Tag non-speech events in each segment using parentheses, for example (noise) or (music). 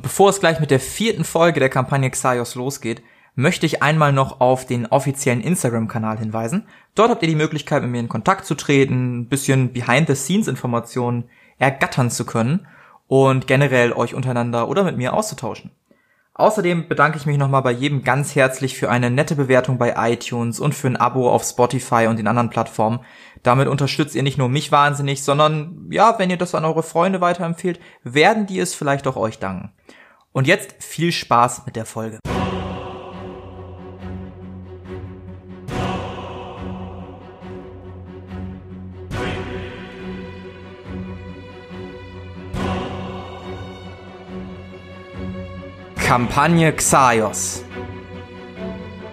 Und bevor es gleich mit der vierten Folge der Kampagne Xaios losgeht, möchte ich einmal noch auf den offiziellen Instagram-Kanal hinweisen. Dort habt ihr die Möglichkeit, mit mir in Kontakt zu treten, ein bisschen Behind-the-Scenes-Informationen ergattern zu können und generell euch untereinander oder mit mir auszutauschen. Außerdem bedanke ich mich nochmal bei jedem ganz herzlich für eine nette Bewertung bei iTunes und für ein Abo auf Spotify und den anderen Plattformen. Damit unterstützt ihr nicht nur mich wahnsinnig, sondern ja, wenn ihr das an eure Freunde weiterempfehlt, werden die es vielleicht auch euch danken. Und jetzt viel Spaß mit der Folge. Kampagne Xaios.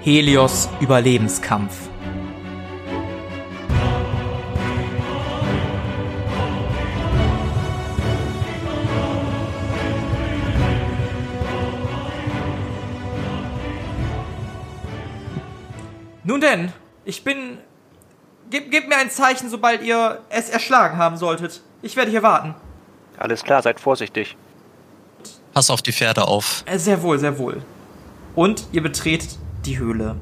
Helios Überlebenskampf. Nun denn, ich bin. Gebt, gebt mir ein Zeichen, sobald ihr es erschlagen haben solltet. Ich werde hier warten. Alles klar, seid vorsichtig. Pass auf die Pferde auf. Äh, Sehr wohl, sehr wohl. Und ihr betretet die Höhle.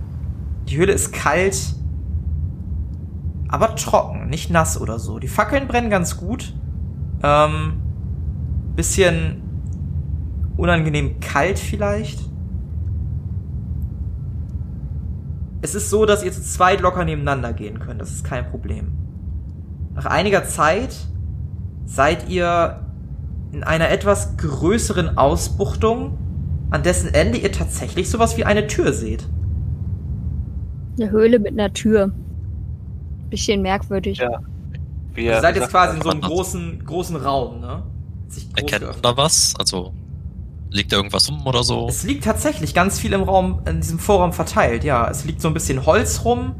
Die Höhle ist kalt, aber trocken, nicht nass oder so. Die Fackeln brennen ganz gut. Ähm, bisschen unangenehm kalt vielleicht. Es ist so, dass ihr zu zweit locker nebeneinander gehen könnt. Das ist kein Problem. Nach einiger Zeit seid ihr in einer etwas größeren Ausbuchtung, an dessen Ende ihr tatsächlich sowas wie eine Tür seht. Eine Höhle mit einer Tür. Bisschen merkwürdig. Ja. Wir, Ihr seid wie jetzt quasi in so einem großen, großen Raum, ne? Sich groß Erkennt man da was? Also liegt da irgendwas rum oder so? Es liegt tatsächlich ganz viel im Raum, in diesem Vorraum verteilt, ja. Es liegt so ein bisschen Holz rum,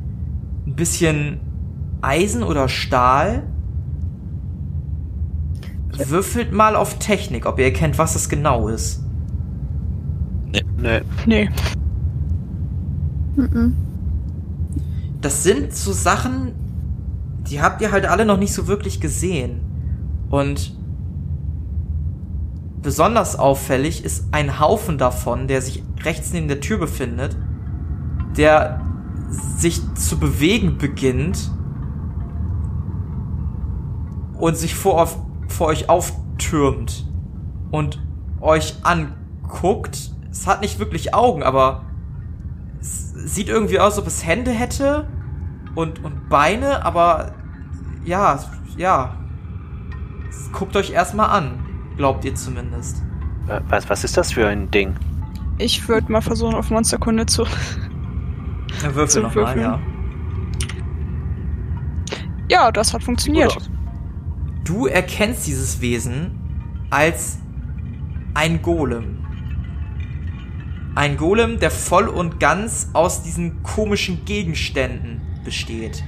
ein bisschen Eisen oder Stahl. Würfelt mal auf Technik, ob ihr erkennt, was das genau ist. Nee. Nee. Mhm. Das sind so Sachen, die habt ihr halt alle noch nicht so wirklich gesehen. Und besonders auffällig ist ein Haufen davon, der sich rechts neben der Tür befindet, der sich zu bewegen beginnt und sich vor, auf, vor euch auftürmt und euch anguckt. Es hat nicht wirklich Augen, aber es sieht irgendwie aus, als ob es Hände hätte und, und Beine, aber ja, ja. Guckt euch erstmal an, glaubt ihr zumindest. Was, was ist das für ein Ding? Ich würde mal versuchen, auf Monsterkunde zu. Ja, würfel nochmal, ja. Ja, das hat funktioniert. Aus. Du erkennst dieses Wesen als ein Golem. Ein Golem, der voll und ganz aus diesen komischen Gegenständen besteht.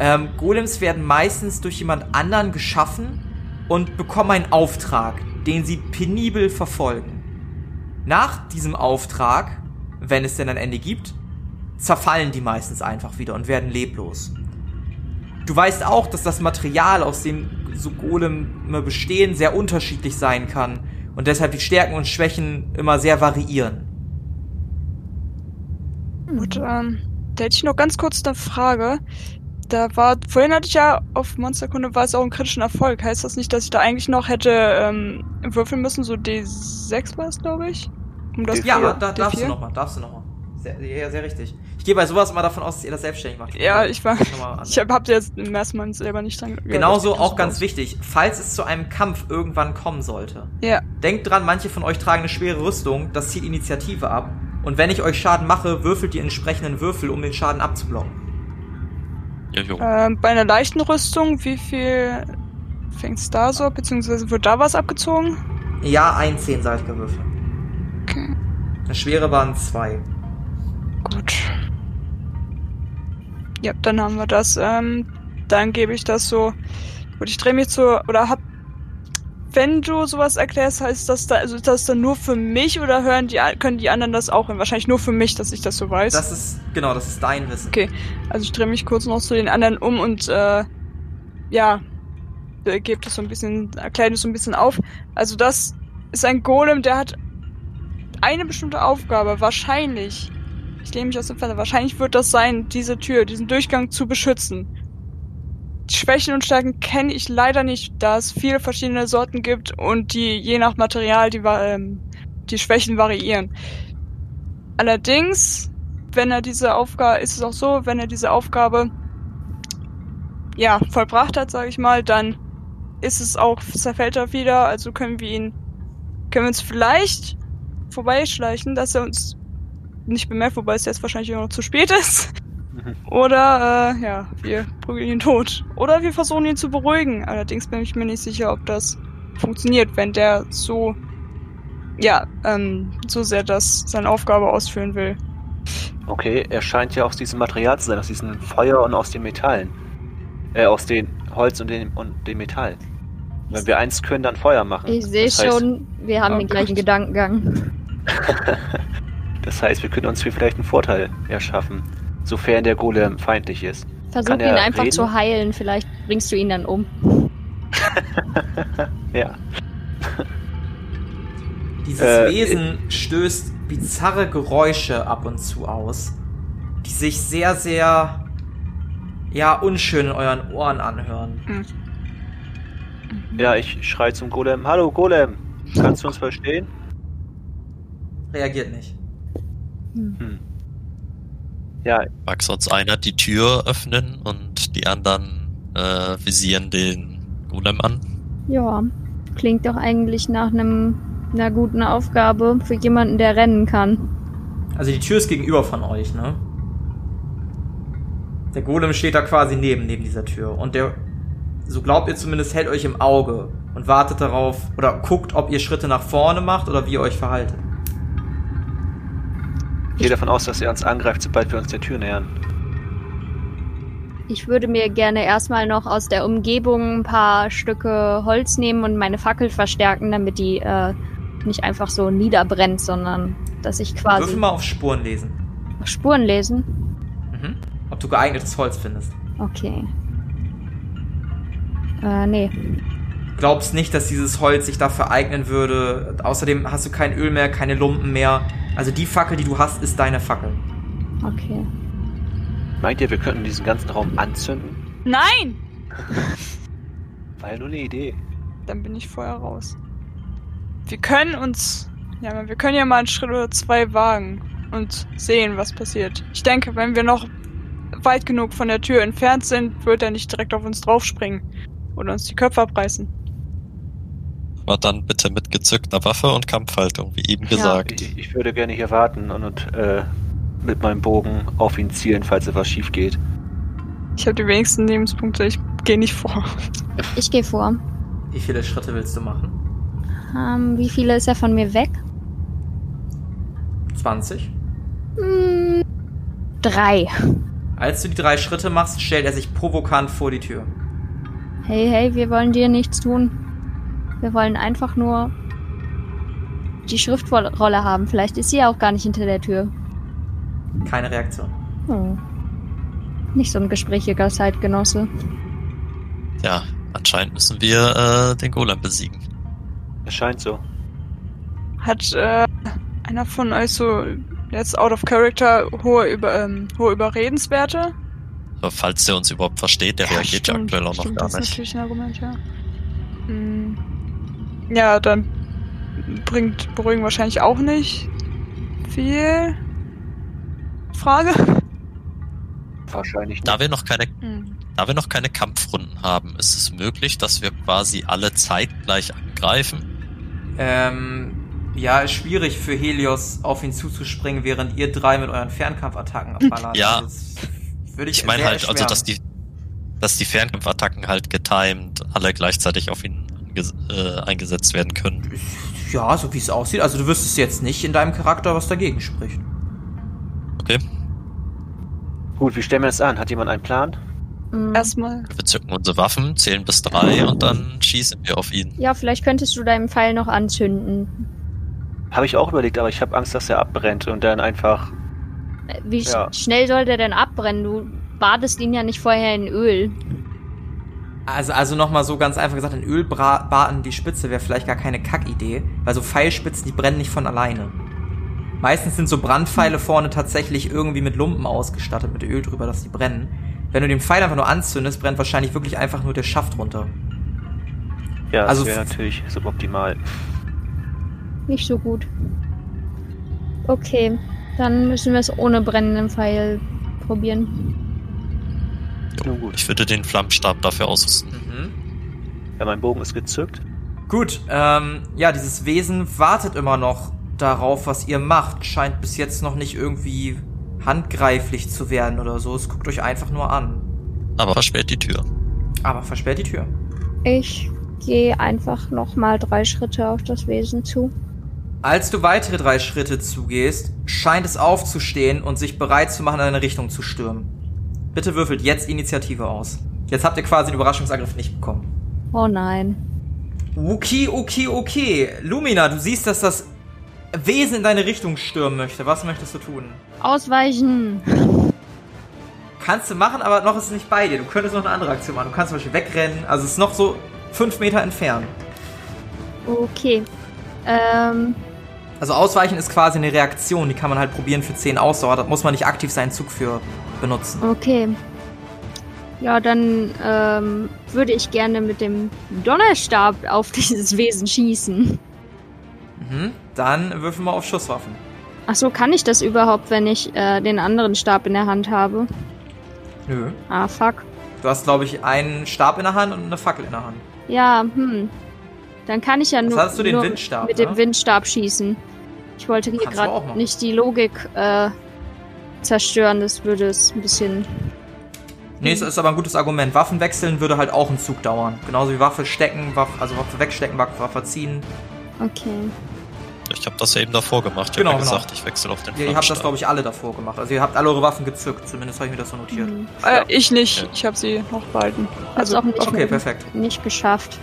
Ähm, Golems werden meistens durch jemand anderen geschaffen und bekommen einen Auftrag, den sie penibel verfolgen. Nach diesem Auftrag, wenn es denn ein Ende gibt, zerfallen die meistens einfach wieder und werden leblos. Du weißt auch, dass das Material, aus dem so Goleme bestehen, sehr unterschiedlich sein kann und deshalb die Stärken und Schwächen immer sehr variieren. Gut, ähm, da hätte ich noch ganz kurz eine Frage. Da war, vorhin hatte ich ja auf Monsterkunde war es auch ein kritischen Erfolg. Heißt das nicht, dass ich da eigentlich noch hätte ähm, würfeln müssen? So D6 war es, glaube ich? Um das D4. Ja, da darfst du D4? nochmal, darfst du nochmal. Sehr, ja, sehr richtig. Ich gehe bei sowas immer davon aus, dass ihr das selbstständig macht. Ja, ich war. Ich hab, hab jetzt im ersten Mal selber nicht dran gehört. Genauso auch ganz wichtig, falls es zu einem Kampf irgendwann kommen sollte. Ja, Denkt dran, manche von euch tragen eine schwere Rüstung, das zieht Initiative ab. Und wenn ich euch Schaden mache, würfelt die entsprechenden Würfel, um den Schaden abzublocken. Ja, jo. ähm, bei einer leichten Rüstung, wie viel fängt's da so? Beziehungsweise wird da was abgezogen? Ja, ein zehnseitiger Würfel. Okay, Eine schwere waren zwei. gut. Ja, dann haben wir das. Ähm, dann gebe ich das so. Gut, ich drehe mich zu. Oder hab. Wenn du sowas erklärst, heißt das da, also ist das dann nur für mich oder hören die, können die anderen das auch? Wahrscheinlich nur für mich, dass ich das so weiß. Das ist, genau, das ist dein Wissen. Okay, also ich drehe mich kurz noch zu den anderen um und äh, ja, äh, gebe das so ein bisschen, erkläre das so ein bisschen auf. Also das ist ein Golem, der hat eine bestimmte Aufgabe. Wahrscheinlich. Ich lehne mich aus dem Fenster. Wahrscheinlich wird das sein, diese Tür, diesen Durchgang zu beschützen. Die Schwächen und Stärken kenne ich leider nicht, da es viele verschiedene Sorten gibt und die je nach Material die, ähm, die Schwächen variieren. Allerdings, wenn er diese Aufgabe, ist es auch so, wenn er diese Aufgabe ja vollbracht hat, sage ich mal, dann ist es auch zerfällt er wieder. Also können wir ihn, können wir uns vielleicht vorbeischleichen, dass er uns nicht bemerkt, wobei es jetzt wahrscheinlich immer noch zu spät ist. Mhm. Oder, äh, ja, wir prügeln ihn tot. Oder wir versuchen ihn zu beruhigen. Allerdings bin ich mir nicht sicher, ob das funktioniert, wenn der so, ja, ähm, so sehr das seine Aufgabe ausführen will. Okay, er scheint ja aus diesem Material zu sein, aus diesem Feuer und aus den Metallen. Äh, aus dem Holz und dem, und dem Metall. Wenn wir eins können, dann Feuer machen. Ich sehe Das heißt- schon, wir haben Oh den gleichen. Gedankengang. (laughs) Das heißt, wir können uns hier vielleicht einen Vorteil erschaffen, sofern der Golem feindlich ist. Versuch Kann ihn einfach reden? zu heilen, vielleicht bringst du ihn dann um. (laughs) Ja. (laughs) Dieses Äh, Wesen stößt bizarre Geräusche ab und zu aus, die sich sehr, sehr, ja, unschön in euren Ohren anhören. Ja, ich schrei zum Golem. Hallo Golem, kannst du uns verstehen? Reagiert nicht. Hm. Ja, Mag sonst einer die Tür öffnen und die anderen äh, visieren den Golem an? Ja, klingt doch eigentlich nach einem einer guten Aufgabe für jemanden, der rennen kann. Also die Tür ist gegenüber von euch, ne? Der Golem steht da quasi neben, neben dieser Tür. Und der, so glaubt ihr zumindest, hält euch im Auge und wartet darauf oder guckt, ob ihr Schritte nach vorne macht oder wie ihr euch verhaltet. Ich gehe davon aus, dass er uns angreift, sobald wir uns der Tür nähern. Ich würde mir gerne erstmal noch aus der Umgebung ein paar Stücke Holz nehmen und meine Fackel verstärken, damit die äh, nicht einfach so niederbrennt, sondern dass ich quasi Würfel mal auf Spuren lesen. Spuren lesen. Mhm. Ob du geeignetes Holz findest. Okay. Äh, nee. Glaubst nicht, dass dieses Holz sich dafür eignen würde. Außerdem hast du kein Öl mehr, keine Lumpen mehr. Also die Fackel, die du hast, ist deine Fackel. Okay. Meint ihr, wir könnten diesen ganzen Raum anzünden? Nein! (laughs) War ja nur eine Idee. Dann bin ich vorher raus. Wir können uns. Ja, wir können ja mal einen Schritt oder zwei wagen und sehen, was passiert. Ich denke, wenn wir noch weit genug von der Tür entfernt sind, wird er nicht direkt auf uns draufspringen oder uns die Köpfe abreißen. Aber dann bitte mit gezückter Waffe und Kampfhaltung, wie eben Ja. gesagt. Ich, ich würde gerne hier warten und, und äh, mit meinem Bogen auf ihn zielen, falls etwas schief geht. Ich habe die wenigsten Lebenspunkte, ich gehe nicht vor. Ich gehe vor. Wie viele Schritte willst du machen? Ähm, wie viele ist er von mir weg? 20. Hm, drei. Als du die drei Schritte machst, stellt er sich provokant vor die Tür. Hey, hey, wir wollen dir nichts tun. Wir wollen einfach nur die Schriftrolle haben. Vielleicht ist sie ja auch gar nicht hinter der Tür. Keine Reaktion. Oh. Nicht so ein gesprächiger Zeitgenosse. Ja, anscheinend müssen wir äh, den Golem besiegen. Es scheint so. Hat äh, einer von euch so jetzt out of character hohe, über, ähm, hohe Überredenswerte? Aber falls der uns überhaupt versteht, der reagiert ja stimmt, aktuell auch noch stimmt, gar das ist nicht. natürlich ein Argument, ja. Hm. Ja, dann bringt Beruhigen wahrscheinlich auch nicht viel. Frage? Wahrscheinlich Da wir noch keine, Hm. da wir noch keine Kampfrunden haben, ist es möglich, dass wir quasi alle zeitgleich angreifen. Ähm, ja, ist schwierig für Helios auf ihn zuzuspringen, während ihr drei mit euren Fernkampfattacken abballert. Ja. Also, würde ich Ich meine halt, also erschweren. dass die, dass die Fernkampfattacken halt getimed alle gleichzeitig auf ihn äh, eingesetzt werden können. Ja, so wie es aussieht. Also du wüsstest jetzt nicht in deinem Charakter, was dagegen spricht. Okay, Gut, wie stellen wir das an? Hat jemand einen Plan? Hm. Erstmal. wir zücken unsere Waffen, zählen bis drei und dann schießen wir auf ihn. Ja, vielleicht könntest du deinen Pfeil noch anzünden. Habe ich auch überlegt, aber ich habe Angst, dass er abbrennt und dann einfach. Wie Ja. schnell soll der denn abbrennen? Du badest ihn ja nicht vorher in Öl. Also, also nochmal so ganz einfach gesagt, ein Ölbraten die Spitze wäre vielleicht gar keine Kackidee, weil so Pfeilspitzen, die brennen nicht von alleine. Meistens sind so Brandpfeile vorne tatsächlich irgendwie mit Lumpen ausgestattet, mit Öl drüber, dass die brennen. Wenn du den Pfeil einfach nur anzündest, brennt wahrscheinlich wirklich einfach nur der Schaft runter. Ja, das Also wäre natürlich suboptimal. Nicht so gut. Okay, dann müssen wir es ohne brennenden Pfeil probieren. Nun gut. Ich würde den Flammenstab dafür ausrüsten. Mhm. Ja, mein Bogen ist gezückt. Gut, ähm, ja, dieses Wesen wartet immer noch darauf, was ihr macht. Scheint bis jetzt noch nicht irgendwie handgreiflich zu werden oder so. Es guckt euch einfach nur an. Aber versperrt die Tür. Aber versperrt die Tür. Ich gehe einfach nochmal drei Schritte auf das Wesen zu. Als du weitere drei Schritte zugehst, scheint es aufzustehen und sich bereit zu machen, in eine Richtung zu stürmen. Bitte würfelt jetzt Initiative aus. Jetzt habt ihr quasi den Überraschungsangriff nicht bekommen. Oh nein. Okay, okay, okay. Lumina, du siehst, dass das Wesen in deine Richtung stürmen möchte. Was möchtest du tun? Ausweichen. Kannst du machen, aber noch ist es nicht bei dir. Du könntest noch eine andere Aktion machen. Du kannst zum Beispiel wegrennen. Also es ist noch so fünf Meter entfernt. Okay. Ähm, Also ausweichen ist quasi eine Reaktion. Die kann man halt probieren für 10 Ausdauer. Da muss man nicht aktiv seinen Zug für benutzen. okay. Ja, dann ähm, würde ich gerne mit dem Donnerstab auf (laughs) dieses Wesen schießen. Mhm. Dann würfel mal auf Schusswaffen. Ach so, kann ich das überhaupt, wenn ich äh, den anderen Stab in der Hand habe? Nö. Ah, fuck. Du hast, glaube ich, einen Stab in der Hand und eine Fackel in der Hand. Ja, hm. Dann kann ich ja Was nur, hattest du, den nur Windstab, mit ne? dem Windstab schießen. Ich wollte hier gerade nicht die Logik äh, zerstören. Das würde es ein bisschen. Nee, es ist aber ein gutes Argument. Waffen wechseln würde halt auch einen Zug dauern. Genauso wie Waffe stecken, Waffe, also Waffe wegstecken, Waffe, ziehen. Okay. Ich habe das ja eben davor gemacht. Ich Genau, habe ja genau. gesagt, ich wechsle auf den Ihr, ihr habt das, glaube ich, alle davor gemacht. Also ihr habt alle eure Waffen gezückt. Zumindest habe ich mir das so notiert. Hm. Äh, ich nicht. Ich habe sie noch behalten. Also auch nicht, Okay, perfekt. nicht geschafft.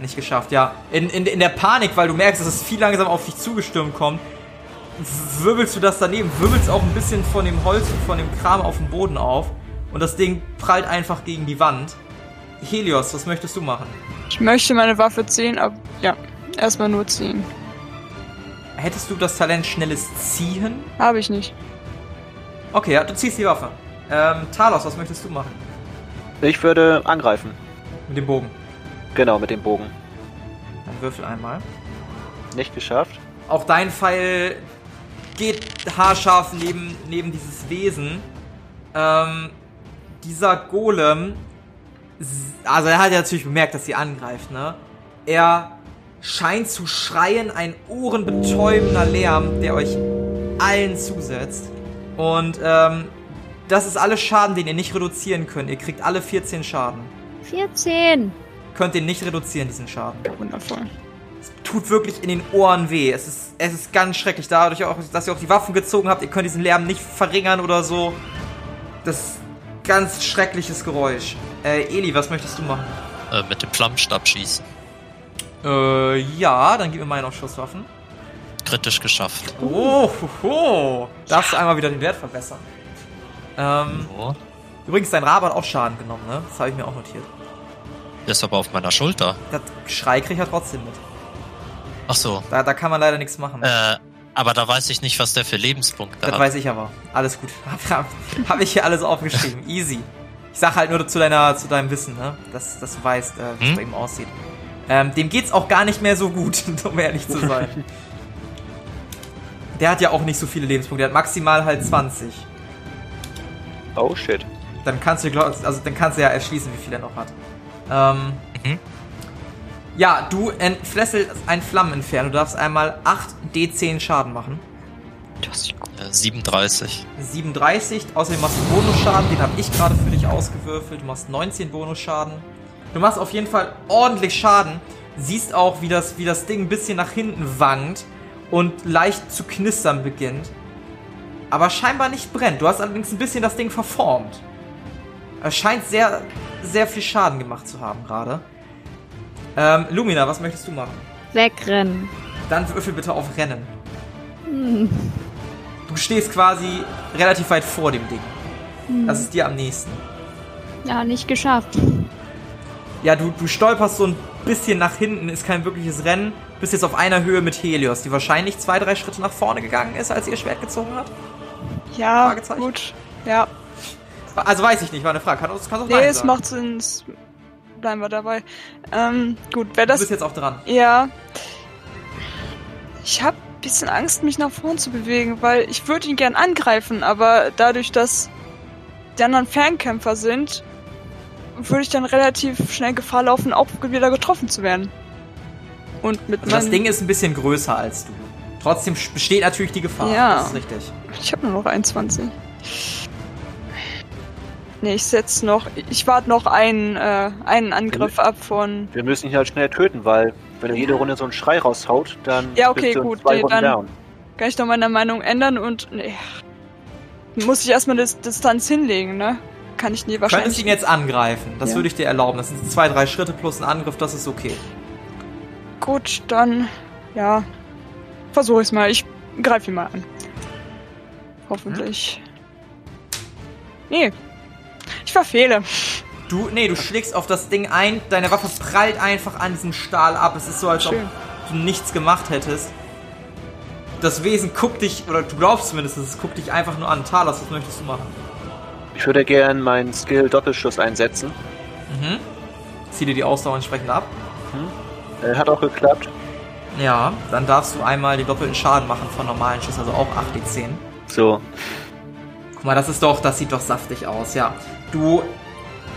Nicht geschafft, ja. In, in, in der Panik, weil du merkst, dass es viel langsam auf dich zugestürmt kommt, wirbelst du das daneben, wirbelst auch ein bisschen von dem Holz und von dem Kram auf dem Boden auf und das Ding prallt einfach gegen die Wand. Helios, was möchtest du machen? Ich möchte meine Waffe ziehen, aber ja, erstmal nur ziehen. Hättest du das Talent schnelles Ziehen? Habe ich nicht. Okay, ja, du ziehst die Waffe. Ähm, Talos, was möchtest du machen? Ich würde angreifen. Mit dem Bogen. Genau, mit dem Bogen. Dann würfel einmal. Nicht geschafft. Auch dein Pfeil geht haarscharf neben, neben dieses Wesen. Ähm, dieser Golem, also er hat ja natürlich bemerkt, dass sie angreift, ne? Er scheint zu schreien, ein ohrenbetäubender Lärm, der euch allen zusetzt. Und ähm, das ist alles Schaden, den ihr nicht reduzieren könnt. Ihr kriegt alle 14 Schaden. 14. Könnt ihr nicht reduzieren, diesen Schaden. Wundervoll. tut wirklich in den Ohren weh. Es ist, es ist ganz schrecklich. Dadurch auch, dass ihr auch die Waffen gezogen habt, ihr könnt diesen Lärm nicht verringern oder so. Das ist ganz schreckliches Geräusch. Äh, Eli, was möchtest du machen? Äh, mit dem Flammenstab schießen. Äh, ja, dann gib mir mal noch Schusswaffen. Kritisch geschafft. Oh, hoho. Darfst du einmal wieder den Wert verbessern. Ähm, So. übrigens, dein Rabe hat auch Schaden genommen, ne? Das habe ich mir auch notiert. Der ist aber auf meiner Schulter. Das Schrei kriegt er trotzdem mit. Ach so. Da, da kann man leider nichts machen. Äh, aber da weiß ich nicht, was der für Lebenspunkte Das hat. weiß ich aber. Alles gut. (laughs) Habe hab ich hier alles aufgeschrieben. (laughs) Easy. Ich sag halt nur zu deiner, zu deinem Wissen, ne? Dass, dass du weißt, äh, wie es Hm? bei ihm aussieht. Ähm, dem geht's auch gar nicht mehr so gut, (laughs) um ehrlich zu sein. Der hat ja auch nicht so viele Lebenspunkte. Der hat maximal halt 20. Oh shit. Dann kannst du, also dann kannst du ja erschließen, wie viel er noch hat. Ähm, Mhm. Ja, du entflesselst ein Flammeninferno. Du darfst einmal 8 D10 Schaden machen. Das ist gut. Äh, 37. 37, außerdem machst du Bonusschaden, den habe ich gerade für dich ausgewürfelt. Du machst 19 Bonusschaden. Du machst auf jeden Fall ordentlich Schaden. Siehst auch, wie das, wie das Ding ein bisschen nach hinten wankt und leicht zu knistern beginnt. Aber scheinbar nicht brennt. Du hast allerdings ein bisschen das Ding verformt. Es scheint sehr, sehr viel Schaden gemacht zu haben gerade. Ähm, Lumina, was möchtest du machen? Wegrennen. Dann würfel bitte auf Rennen. Hm. Du stehst quasi relativ weit vor dem Ding. Das ist dir am nächsten. Ja, nicht geschafft. Ja, du, du stolperst so ein bisschen nach hinten, ist kein wirkliches Rennen. Bist jetzt auf einer Höhe mit Helios, die wahrscheinlich zwei, drei Schritte nach vorne gegangen ist, als ihr Schwert gezogen hat. Ja, gut. Ja. Also weiß ich nicht, war eine Frage. Kann, kann auch Nee, nein es sagen. macht Sinn. Bleiben wir dabei. Ähm, gut, wer Du das. bist jetzt auch dran. Ja. Ich habe ein bisschen Angst, mich nach vorn zu bewegen, weil ich würde ihn gern angreifen, aber dadurch, dass die anderen Fernkämpfer sind, würde ich dann relativ schnell Gefahr laufen, auch wieder getroffen zu werden. Und mit Also das Ding ist ein bisschen größer als du. Trotzdem besteht natürlich die Gefahr. Ja. Das ist richtig. Ich habe nur noch 21. Nee, ich setz noch. Ich warte noch einen, äh, einen Angriff ab von. Wir müssen ihn halt schnell töten, weil wenn er jede Runde so einen Schrei raushaut, dann Ja, okay, bist du in gut, zwei nee, Runden dann- down. Kann ich noch meine Meinung ändern und. Nee. Muss ich erstmal das Distanz hinlegen, ne? Kann ich nie Du könntest wahrscheinlich. ihn jetzt angreifen. Das Ja. würde ich dir erlauben. Das sind zwei, drei Schritte plus ein Angriff, das ist okay. Gut, dann. Ja. Versuche ich's mal. Ich greife ihn mal an. Hoffentlich. Nee. Ich verfehle. Du, nee, du schlägst auf das Ding ein, deine Waffe prallt einfach an diesem Stahl ab. Es ist so, als Schön. ob du nichts gemacht hättest. Das Wesen guckt dich, oder du glaubst zumindest, es guckt dich einfach nur an. Talos, was möchtest du machen? Ich würde gern meinen Skill Doppelschuss einsetzen. Mhm. Zieh dir die Ausdauer entsprechend ab. Äh, hat auch geklappt. Ja, dann darfst du einmal den doppelten Schaden machen von normalen Schuss, also auch 8d10. So, Guck mal, das ist doch, das sieht doch saftig aus, ja. Du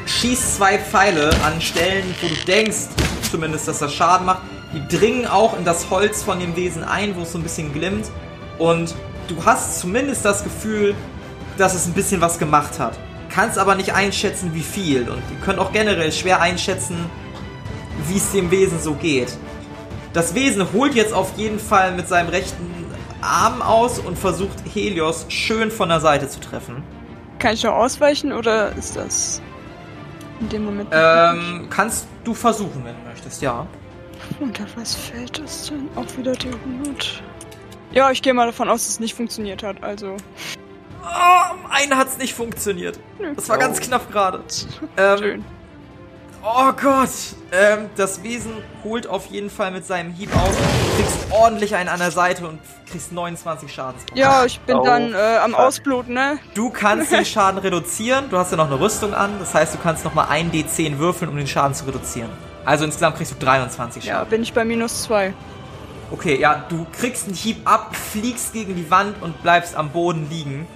schießt zwei Pfeile an Stellen, wo du denkst, zumindest, dass das Schaden macht. Die dringen auch in das Holz von dem Wesen ein, wo es so ein bisschen glimmt. Und du hast zumindest das Gefühl, dass es ein bisschen was gemacht hat. Kannst aber nicht einschätzen, wie viel. Und ihr könnt auch generell schwer einschätzen, wie es dem Wesen so geht. Das Wesen holt jetzt auf jeden Fall mit seinem rechten Arm aus und versucht Helios schön von der Seite zu treffen. Kann ich noch ausweichen oder ist das in dem Moment? Ähm, kannst du versuchen, wenn du möchtest, ja. möglich? Unter was fällt das denn? Auch wieder die 100. Ja, ich gehe mal davon aus, dass es nicht funktioniert hat. Also. Oh, um einen hat's nicht funktioniert. Das war ganz knapp gerade. (laughs) Ähm, Schön. Oh Gott. Ähm, das Wesen holt auf jeden Fall mit seinem Hieb aus. Du kriegst ordentlich einen an der Seite und kriegst 29 Schadenspunkte. Ja, ich bin Oh, dann äh, am. Ausbluten, ne? Du kannst den (laughs) Schaden reduzieren. Du hast ja noch eine Rüstung an. Das heißt, du kannst nochmal 1d10 würfeln, um den Schaden zu reduzieren. Also insgesamt kriegst du 23 Ja, Schaden. bin ich bei minus zwei. Okay, ja, du kriegst einen Hieb ab, fliegst gegen die Wand und bleibst am Boden liegen.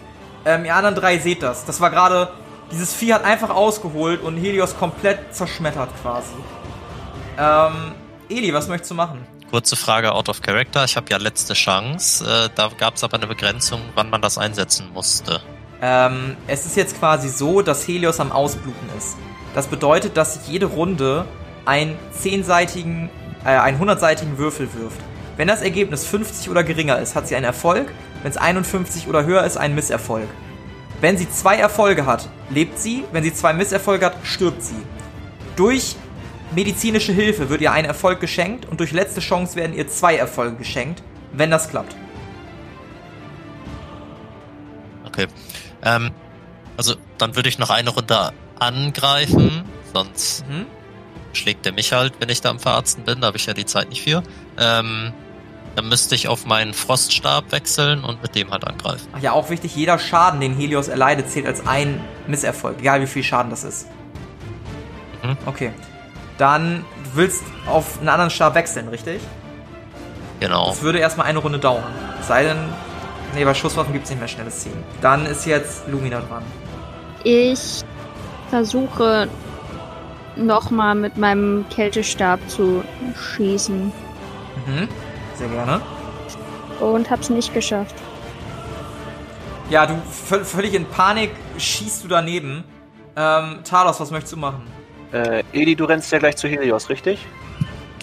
Ähm, ihr anderen drei seht das. Das war gerade. Dieses Vieh hat einfach ausgeholt und Helios komplett zerschmettert quasi. Ähm, Eli, was möchtest du machen? Kurze Frage out of character. Ich habe ja letzte Chance. Äh, da gab es aber eine Begrenzung, wann man das einsetzen musste. Ähm, es ist jetzt quasi so, dass Helios am Ausbluten ist. Das bedeutet, dass sie jede Runde einen 10-seitigen, äh, einen 100-seitigen Würfel wirft. Wenn das Ergebnis 50 oder geringer ist, hat sie einen Erfolg. Wenn es 51 oder höher ist, einen Misserfolg. Wenn sie zwei Erfolge hat, lebt sie. Wenn sie zwei Misserfolge hat, stirbt sie. Durch medizinische Hilfe wird ihr ein Erfolg geschenkt und durch letzte Chance werden ihr zwei Erfolge geschenkt, wenn das klappt. Okay. Ähm, also dann würde ich noch eine Runde angreifen, sonst Mhm. schlägt er mich halt, wenn ich da am Verarzten bin. Da habe ich ja die Zeit nicht für. Ähm, dann müsste ich auf meinen Froststab wechseln und mit dem halt angreifen. Ach ja, auch wichtig, jeder Schaden, den Helios erleidet, zählt als ein Misserfolg, egal wie viel Schaden das ist. Mhm. Okay. Dann du willst auf einen anderen Stab wechseln, richtig? Genau. Das würde erstmal eine Runde dauern. Es Sei denn, nee, bei Schusswaffen gibt es nicht mehr schnelles Ziehen. Dann ist jetzt Lumina dran. Ich versuche nochmal mit meinem Kältestab zu schießen Mhm. Sehr gerne. und hab's nicht geschafft. Ja, du völ- völlig in Panik schießt du daneben. Ähm, Talos, was möchtest du machen? äh, Eli, du rennst ja gleich zu Helios, richtig?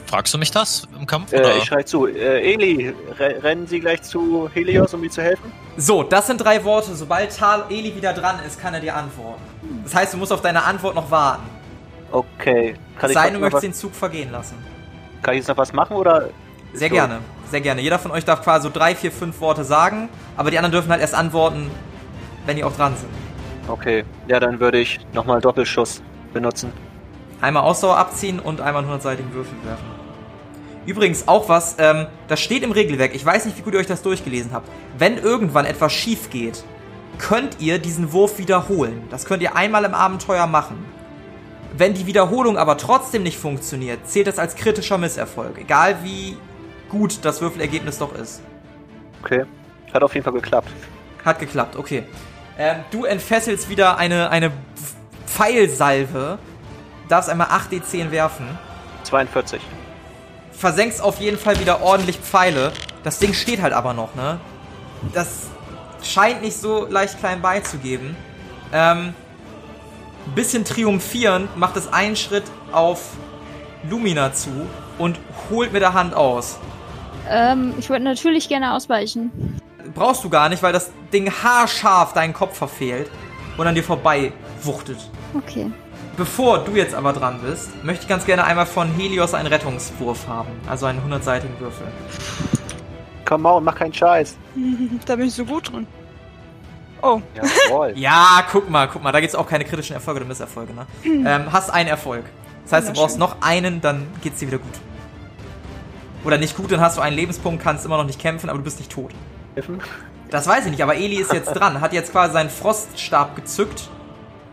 Fragst du mich das im Kampf? Äh, oder? ich schrei zu. Äh, Eli, re rennen Sie gleich zu Helios, um mir zu helfen? So, das sind drei Worte. Sobald Tal Eli wieder dran ist, kann er dir antworten. Das heißt, du musst auf deine Antwort noch warten. Okay. Kann ich, Sei trotzdem du möchtest den Zug vergehen lassen. kann ich jetzt noch was machen oder? Sehr gerne, sehr gerne. Jeder von euch darf quasi so drei, vier, fünf Worte sagen, aber die anderen dürfen halt erst antworten, wenn die auch dran sind. Okay. Ja, dann würde ich nochmal Doppelschuss benutzen. Einmal Ausdauer abziehen und einmal einen 100-seitigen Würfel werfen. Übrigens auch was, ähm, das steht im Regelwerk. Ich weiß nicht, wie gut ihr euch das durchgelesen habt. Wenn irgendwann etwas schief geht, könnt ihr diesen Wurf wiederholen. Das könnt ihr einmal im Abenteuer machen. Wenn die Wiederholung aber trotzdem nicht funktioniert, zählt das als kritischer Misserfolg. Egal wie gut das Würfelergebnis doch ist. Okay. Hat auf jeden Fall geklappt. Hat geklappt, okay. Ähm, du entfesselst wieder eine, eine Pfeilsalve. Darfst einmal 8d10 werfen. 42. Versenkst auf jeden Fall wieder ordentlich Pfeile. Das Ding steht halt aber noch, ne? Das scheint nicht so leicht klein beizugeben. Ähm, bisschen triumphierend macht es einen Schritt auf Lumina zu und holt mit der Hand aus. Ähm, ich würde natürlich gerne ausweichen. Brauchst du gar nicht, weil das Ding haarscharf deinen Kopf verfehlt und an dir vorbei wuchtet. Okay. Bevor du jetzt aber dran bist, möchte ich ganz gerne einmal von Helios einen Rettungswurf haben. Also einen 100-seitigen Würfel. Komm on, mach keinen Scheiß. (laughs) da bin ich so gut drin. Oh, Jawohl. (laughs) Ja, guck mal, guck mal, da gibt's auch keine kritischen Erfolge oder Misserfolge, ne? (clears throat) ähm, hast einen Erfolg. Das heißt, du brauchst noch einen, dann geht's dir wieder gut. Oder nicht gut, dann hast du einen Lebenspunkt, kannst immer noch nicht kämpfen, aber du bist nicht tot. Helfen? Das weiß ich nicht, aber Eli ist jetzt dran, hat jetzt quasi seinen Froststab gezückt.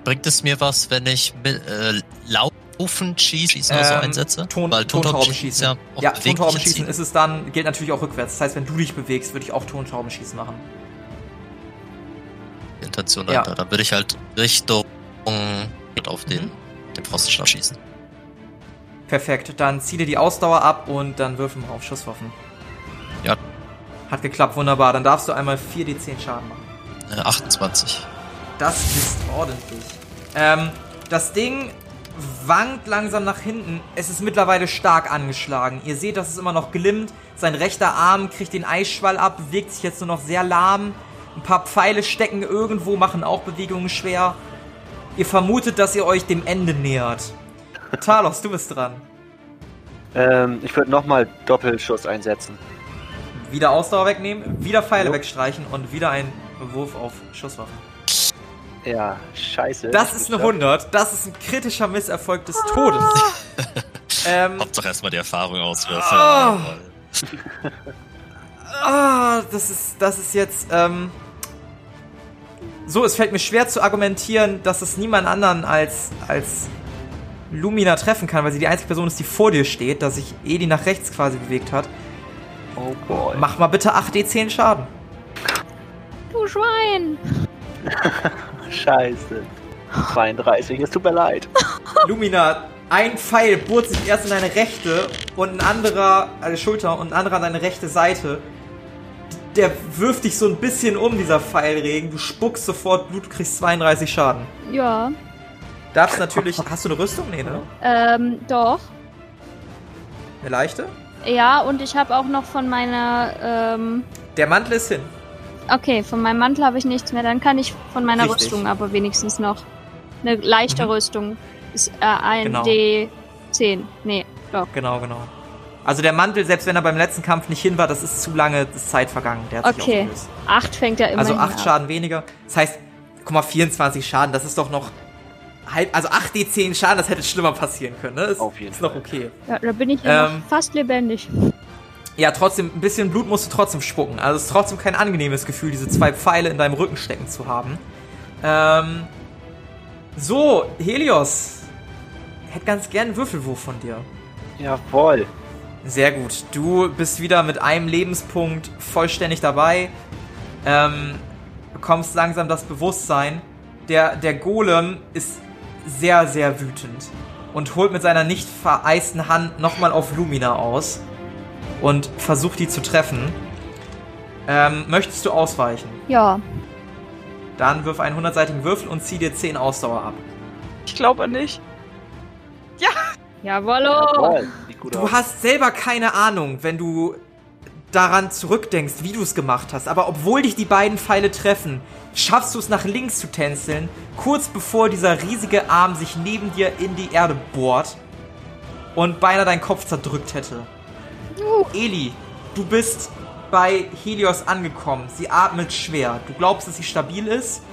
Bringt es mir was, wenn ich mit, äh, laufend schießen, schießen oder so Ähm, einsetze? Ton, Weil Tontaubenschießen. ist ja ja, bewegliche Tontaubenschießen Ziele. ist es dann, gilt natürlich auch rückwärts. Das heißt, wenn du dich bewegst, würde ich auch Tontaubenschießen machen. Intention Ja. dahinter. Dann würde ich halt Richtung auf den, Mhm. den Froststab schießen. Perfekt, dann zieh dir die Ausdauer ab und dann würfeln wir auf Schusswaffen. Ja. Hat geklappt, wunderbar. Dann darfst du einmal 4d10 Schaden machen. Äh, 28. Das ist ordentlich. Ähm, das Ding wankt langsam nach hinten. Es ist mittlerweile stark angeschlagen. Ihr seht, dass es immer noch glimmt. Sein rechter Arm kriegt den Eisschwall ab, bewegt sich jetzt nur noch sehr lahm. Ein paar Pfeile stecken irgendwo, machen auch Bewegungen schwer. Ihr vermutet, dass ihr euch dem Ende nähert. (laughs) Talos, du bist dran. Ähm, ich würde nochmal Doppelschuss einsetzen. Wieder Ausdauer wegnehmen, wieder Pfeile Jo. wegstreichen und wieder ein Wurf auf Schusswaffen. Ja, scheiße. Das ist eine 100. Das ist ein kritischer Misserfolg des Todes. (laughs) ähm, Hauptsache erstmal die Erfahrung auswürfeln. Ah. (laughs) Ah, das ist, das ist jetzt, ähm. So, es fällt mir schwer zu argumentieren, dass es niemand anderen als, als Lumina treffen kann, weil sie die einzige Person ist, die vor dir steht, dass sich Edi nach rechts quasi bewegt hat. Oh boy. Mach mal bitte 8d10 Schaden. Du Schwein! (laughs) Scheiße. 32, es tut mir leid. (laughs) Lumina, ein Pfeil bohrt sich erst in deine rechte und ein anderer, eine Schulter und ein anderer an deine rechte Seite. Der wirft dich so ein bisschen um, dieser Pfeilregen. Du spuckst sofort Blut, du kriegst 32 Schaden. Ja. Darfst natürlich. Hast du eine Rüstung? Nee, ne? Ähm, doch. Eine leichte? Ja, und ich habe auch noch von meiner, ähm, Der Mantel ist hin. okay, von meinem Mantel habe ich nichts mehr. Dann kann ich von meiner Richtig. Rüstung aber wenigstens noch eine leichte Mhm. Rüstung. Ist äh, ein Genau. D10. Nee, doch. Genau, genau. Also der Mantel, selbst wenn er beim letzten Kampf nicht hin war, das ist zu lange, Zeit vergangen. Der hat sich Okay. aufgelöst. Acht fängt ja immer Also. 8 Schaden weniger. Das heißt, guck mal, 24 Schaden, das ist doch noch halb. Also 8 D10 Schaden, das hätte schlimmer passieren können, ne? Ist, Auf jeden ist noch okay. Ja, da bin ich ja Ähm, noch fast lebendig. Ja, trotzdem, ein bisschen Blut musst du trotzdem spucken. Also es ist trotzdem kein angenehmes Gefühl, diese zwei Pfeile in deinem Rücken stecken zu haben. Ähm. So, Helios. Hätte ganz gern einen Würfelwurf von dir. Jawohl. Sehr gut. Du bist wieder mit einem Lebenspunkt vollständig dabei. Ähm, bekommst langsam das Bewusstsein. Der, der Golem ist sehr, sehr wütend und holt mit seiner nicht vereisten Hand nochmal auf Lumina aus und versucht die zu treffen. Ähm, möchtest du ausweichen? Ja. Dann wirf einen 100-seitigen Würfel und zieh dir 10 Ausdauer ab. ich glaube nicht. Jawollo! Jawohl. Sieht gut Du aus. hast selber keine Ahnung, wenn du daran zurückdenkst, wie du es gemacht hast. Aber obwohl dich die beiden Pfeile treffen, schaffst du es nach links zu tänzeln, kurz bevor dieser riesige Arm sich neben dir in die Erde bohrt und beinahe deinen Kopf zerdrückt hätte. Eli, du bist bei Helios angekommen. Sie atmet schwer. Du glaubst, dass sie stabil ist.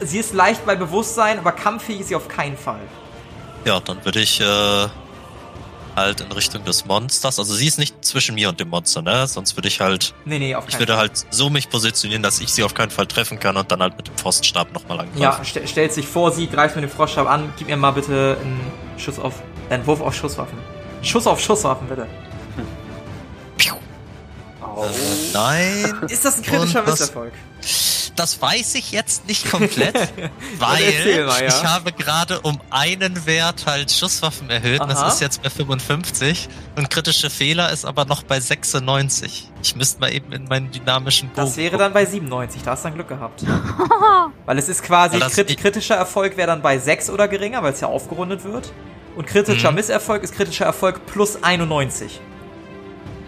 Sie ist leicht bei Bewusstsein, aber kampffähig ist sie auf keinen Fall. Ja, dann würde ich äh, halt in Richtung des Monsters. Also sie ist nicht zwischen mir und dem Monster, ne? Sonst würde ich halt, Nee, nee, auf ich keinen würde Fall. halt so mich positionieren, dass ich sie auf keinen Fall treffen kann und dann halt mit dem Pfostenstab nochmal angreifen. Ja, st stellt sich vor sie, greift mit dem Froststab an. Gib mir mal bitte einen Schuss auf, einen Wurf auf Schusswaffen. Schuss auf Schusswaffen, bitte. Au. Äh, nein, Ist das ein kritischer Misserfolg? das weiß ich jetzt nicht komplett, (laughs) weil mal, ja. ich habe gerade um einen Wert halt Schusswaffen erhöht und Aha. das ist jetzt bei 55 und kritische Fehler ist aber noch bei 96. Ich müsste mal eben in meinen dynamischen Bogen Das wäre dann bei 97, da hast du dann Glück gehabt. (laughs) Weil es ist quasi, Ja, das- krit kritischer Erfolg wäre dann bei 6 oder geringer, weil es ja aufgerundet wird. Und kritischer Mhm. Misserfolg ist kritischer Erfolg plus 91.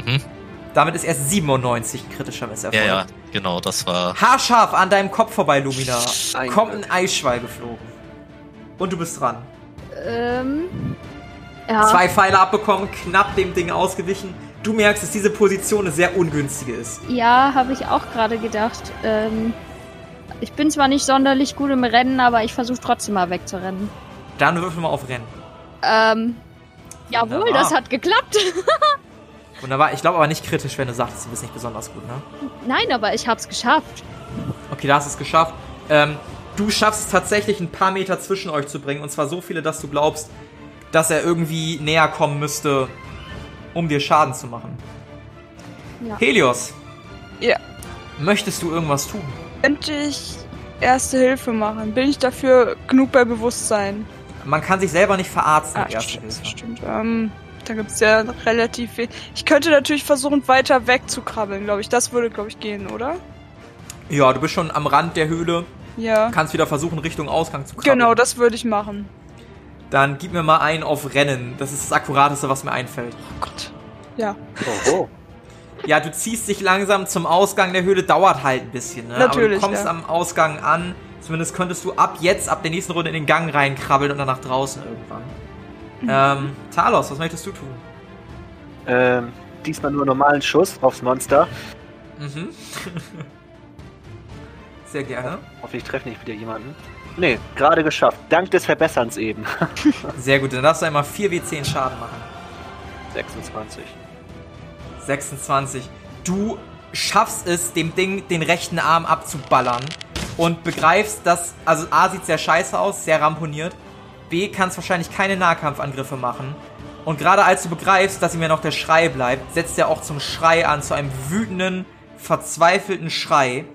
Mhm. Damit ist erst 97 ein kritischer Misserfolg. Ja, ja, genau, das war. Haarscharf an deinem Kopf vorbei, Lumina. Ein Kommt ein Eisschwall geflogen. Und du bist dran. Ähm. Ja. Zwei Pfeile abbekommen, knapp dem Ding ausgewichen. Du merkst, dass diese Position eine sehr ungünstige ist. Ja, habe ich auch gerade gedacht. Ähm, ich bin zwar nicht sonderlich gut im Rennen, aber ich versuche trotzdem mal wegzurennen. Dann würfel mal auf Rennen. Ähm, jawohl, Wunderbar. das hat geklappt. (laughs) Wunderbar. Ich glaube aber nicht kritisch, wenn du sagst, du bist nicht besonders gut, ne? Nein, aber ich hab's geschafft. Okay, da hast du es geschafft. Ähm, du schaffst es tatsächlich, ein paar Meter zwischen euch zu bringen. Und zwar so viele, dass du glaubst, dass er irgendwie näher kommen müsste, um dir Schaden zu machen. Ja. Helios. Ja. Möchtest du irgendwas tun? Könnte ich erste Hilfe machen? Bin ich dafür genug bei Bewusstsein? Man kann sich selber nicht verarzen Ah, mit Erste stimmt, Hilfe. stimmt. Ähm, da gibt's ja relativ viel. Ich könnte natürlich versuchen, weiter wegzukrabbeln, glaube ich. Das würde, glaube ich, gehen, oder? Ja, du bist schon am Rand der Höhle. Ja. Kannst wieder versuchen, Richtung Ausgang zu krabbeln. Genau, das würde ich machen. Dann gib mir mal einen auf Rennen. Das ist das Akkurateste, was mir einfällt. Oh Gott. Ja. Oh, oh. Ja, du ziehst dich langsam zum Ausgang der Höhle, dauert halt ein bisschen, ne? Natürlich, Aber du kommst ja. am Ausgang an. Zumindest könntest du ab jetzt, ab der nächsten Runde in den Gang reinkrabbeln und dann nach draußen irgendwann. Ähm, Talos, was möchtest du tun? Ähm, diesmal nur normalen Schuss aufs Monster. Mhm. Sehr gerne. Hoffe, ich treffe nicht wieder jemanden. Nee, gerade geschafft. Dank des Verbesserns eben. (laughs) Sehr gut, dann darfst du einmal 4w10 Schaden machen. 26. 26. Du schaffst es, dem Ding den rechten Arm abzuballern und begreifst, dass, also A sieht sehr scheiße aus, sehr ramponiert. B kannst wahrscheinlich keine Nahkampfangriffe machen. Und gerade als du begreifst, dass ihm ja noch der Schrei bleibt, setzt er auch zum Schrei an, zu einem wütenden, verzweifelten Schrei.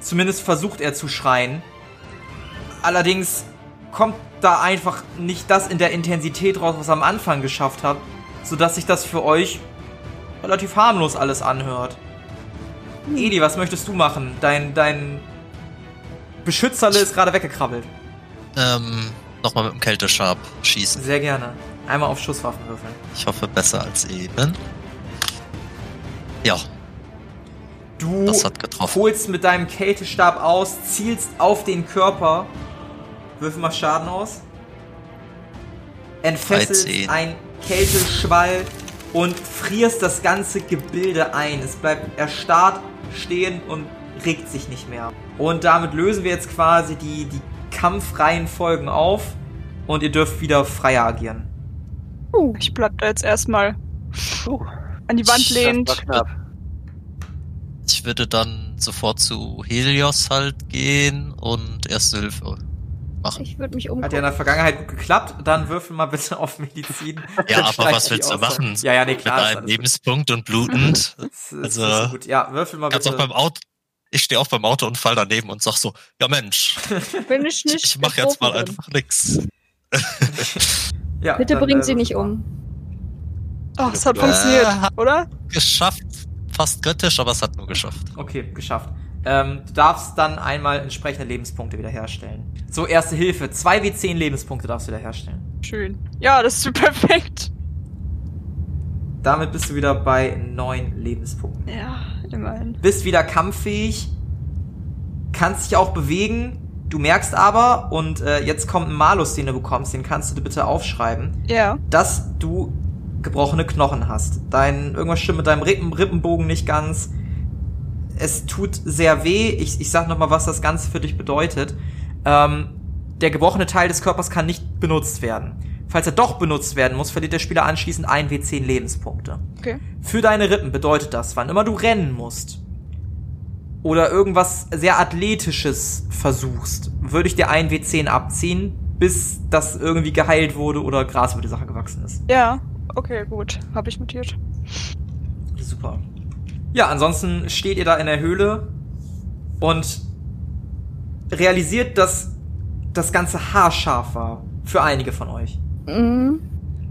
Zumindest versucht er zu schreien. Allerdings kommt da einfach nicht das in der Intensität raus, was er am Anfang geschafft hat, sodass sich das für euch relativ harmlos alles anhört. Edi, was möchtest du machen? Dein, dein Beschützerle ist gerade weggekrabbelt. Ähm, nochmal mit dem Kälteschab schießen. Sehr gerne. Einmal auf Schusswaffen würfeln. Ich hoffe besser als eben. Ja, Du das hat getroffen. holst mit deinem Kältestab aus, zielst auf den Körper. Würfel mal Schaden aus. Entfesselst 13. ein Kälteschwall und frierst das ganze Gebilde ein. Es bleibt erstarrt stehen und regt sich nicht mehr. Und damit lösen wir jetzt quasi die, die Kampfreihenfolgen auf und ihr dürft wieder freier agieren. Ich bleib da jetzt erstmal an die Wand knapp. Ich würde dann sofort zu Helios halt gehen und Erste Hilfe machen. Ich würde mich Hat ja in umgucken. der Vergangenheit gut geklappt. Dann würfel mal bitte auf Medizin. Ja, aber was willst du machen? Ja, ja, nee, Mit klar. ist einem alles gut. Lebenspunkt und blutend. (laughs) Das ist, Also, das ist gut. Ja, würfel mal Kannst auch bitte. beim Auto. Ich stehe auch beim Auto und fall daneben und sag so, ja Mensch, (laughs) Bin ich nicht. ich mach jetzt mal einfach nix. (laughs) Ja, Bitte bringt äh, sie nicht um. Oh, es hat Äh, funktioniert, oder? Geschafft. Fast kritisch, aber es hat nur geschafft. Okay, geschafft. Ähm, du darfst dann einmal entsprechende Lebenspunkte wiederherstellen. So, erste Hilfe. 2w10 Lebenspunkte darfst du wiederherstellen. Schön. Ja, das ist (laughs) perfekt. Damit bist du wieder bei 9 Lebenspunkten. Ja, immerhin. Bist wieder kampffähig, kannst dich auch bewegen. Du merkst aber, und äh, jetzt kommt ein Malus, den du bekommst, den kannst du dir bitte aufschreiben, Ja. dass du gebrochene Knochen hast. Dein, irgendwas stimmt mit deinem Rippen, Rippenbogen nicht ganz. Es tut sehr weh. Ich, ich sag nochmal, was das Ganze für dich bedeutet. Ähm, der gebrochene Teil des Körpers kann nicht benutzt werden. Falls er doch benutzt werden muss, verliert der Spieler anschließend 1 W10 Lebenspunkte. Okay. Für deine Rippen bedeutet das, wann immer du rennen musst oder irgendwas sehr Athletisches versuchst, würde ich dir 1 W10 abziehen, bis das irgendwie geheilt wurde oder Gras über die Sache gewachsen ist. Ja, okay, gut. Habe ich notiert. Super. Ja, ansonsten steht ihr da in der Höhle und realisiert, dass das ganze haarscharf war. Für einige von euch. Mhm.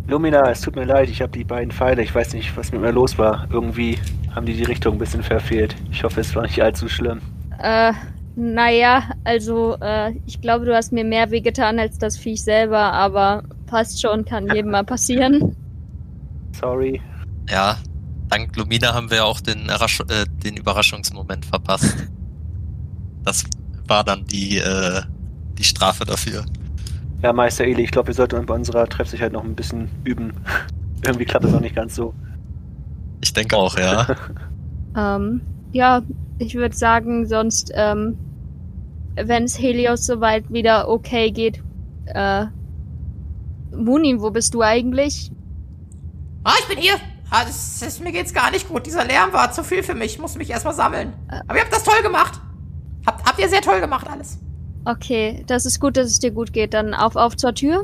Lumina, es tut mir leid, ich habe die beiden Pfeile, ich weiß nicht, was mit mir los war. Irgendwie haben die die Richtung ein bisschen verfehlt. Ich hoffe, es war nicht allzu schlimm. Äh, naja, also, äh, ich glaube, du hast mir mehr wehgetan als das Viech selber, aber passt schon, kann jedem mal passieren. Sorry. Ja, dank Lumina haben wir auch den, Errasch äh, den Überraschungsmoment verpasst. Das war dann die, äh, die Strafe dafür. Ja, Meister Eli, ich glaube, wir sollten bei unserer Treffsicherheit noch ein bisschen üben. (laughs) Irgendwie klappt das auch nicht ganz so. Ich denke auch, ja. (laughs) Ähm, ja, ich würde sagen, sonst, ähm, wenn es Helios soweit wieder okay geht, äh, Munin, wo bist du eigentlich? Ah, ich bin hier. Ah, das, das, mir geht's gar nicht gut. Dieser Lärm war zu viel für mich. Ich musste mich erstmal sammeln. Aber ihr habt das toll gemacht. Habt, habt ihr sehr toll gemacht alles. Okay, das ist gut, dass es dir gut geht. Dann auf, auf zur Tür.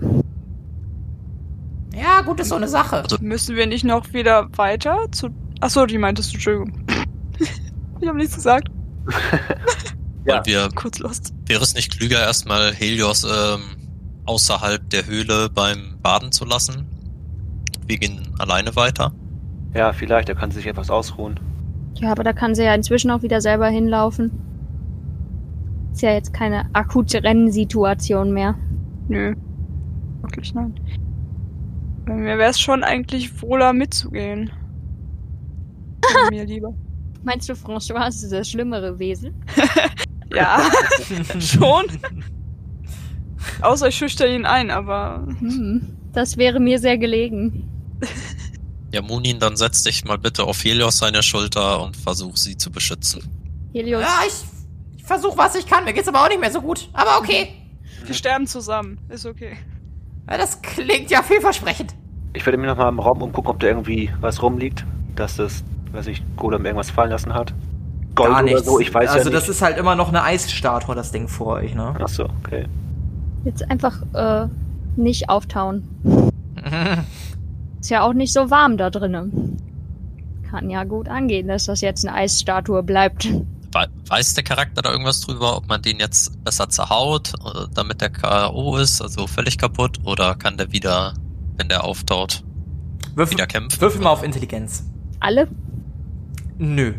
Ja, gut ist so eine Sache. Müssen wir nicht noch wieder weiter zu. Achso, die meintest du, Entschuldigung. (laughs) ich habe nichts gesagt. (laughs) Ja. Wir, Kurz lost. wäre es nicht klüger, erstmal Helios ähm, außerhalb der Höhle beim Baden zu lassen? Wir gehen alleine weiter. Ja, vielleicht, er kann sich etwas ausruhen. Ja, aber da kann sie ja inzwischen auch wieder selber hinlaufen. Ist ja jetzt keine akute Rennsituation mehr. Nö. Wirklich nein. Bei mir wäre es schon eigentlich wohler mitzugehen. Wäre mir lieber. (laughs) Meinst du, François ist das schlimmere Wesen? (laughs) Ja, (laughs) schon. Außer ich schüchter ihn ein, aber. Hm, das wäre mir sehr gelegen. Ja, Munin, dann setz dich mal bitte auf Helios seine Schulter und versuch sie zu beschützen. Helios, Ja, ich versuche, was ich kann. Mir geht's aber auch nicht mehr so gut. Aber okay. Wir sterben zusammen. Ist okay. Ja, das klingt ja vielversprechend. Ich werde mir nochmal im Raum umgucken, ob da irgendwie was rumliegt. Dass das, weiß ich, Golem irgendwas fallen lassen hat. Gold Gar oder nichts. so, ich weiß also ja das ist halt immer noch eine Eisstatue, das Ding vor euch, ne? Achso, okay. jetzt einfach äh, nicht auftauen. (laughs) Ist ja auch nicht so warm da drinnen. Kann ja gut angehen, dass das jetzt eine Eisstatue bleibt. We weiß der Charakter da irgendwas drüber, ob man den jetzt besser zerhaut, äh, damit der K.O. ist, also völlig kaputt, oder kann der wieder, wenn der auftaut, Würfel, wieder kämpfen? würfel mal auf Intelligenz. Alle? Nö.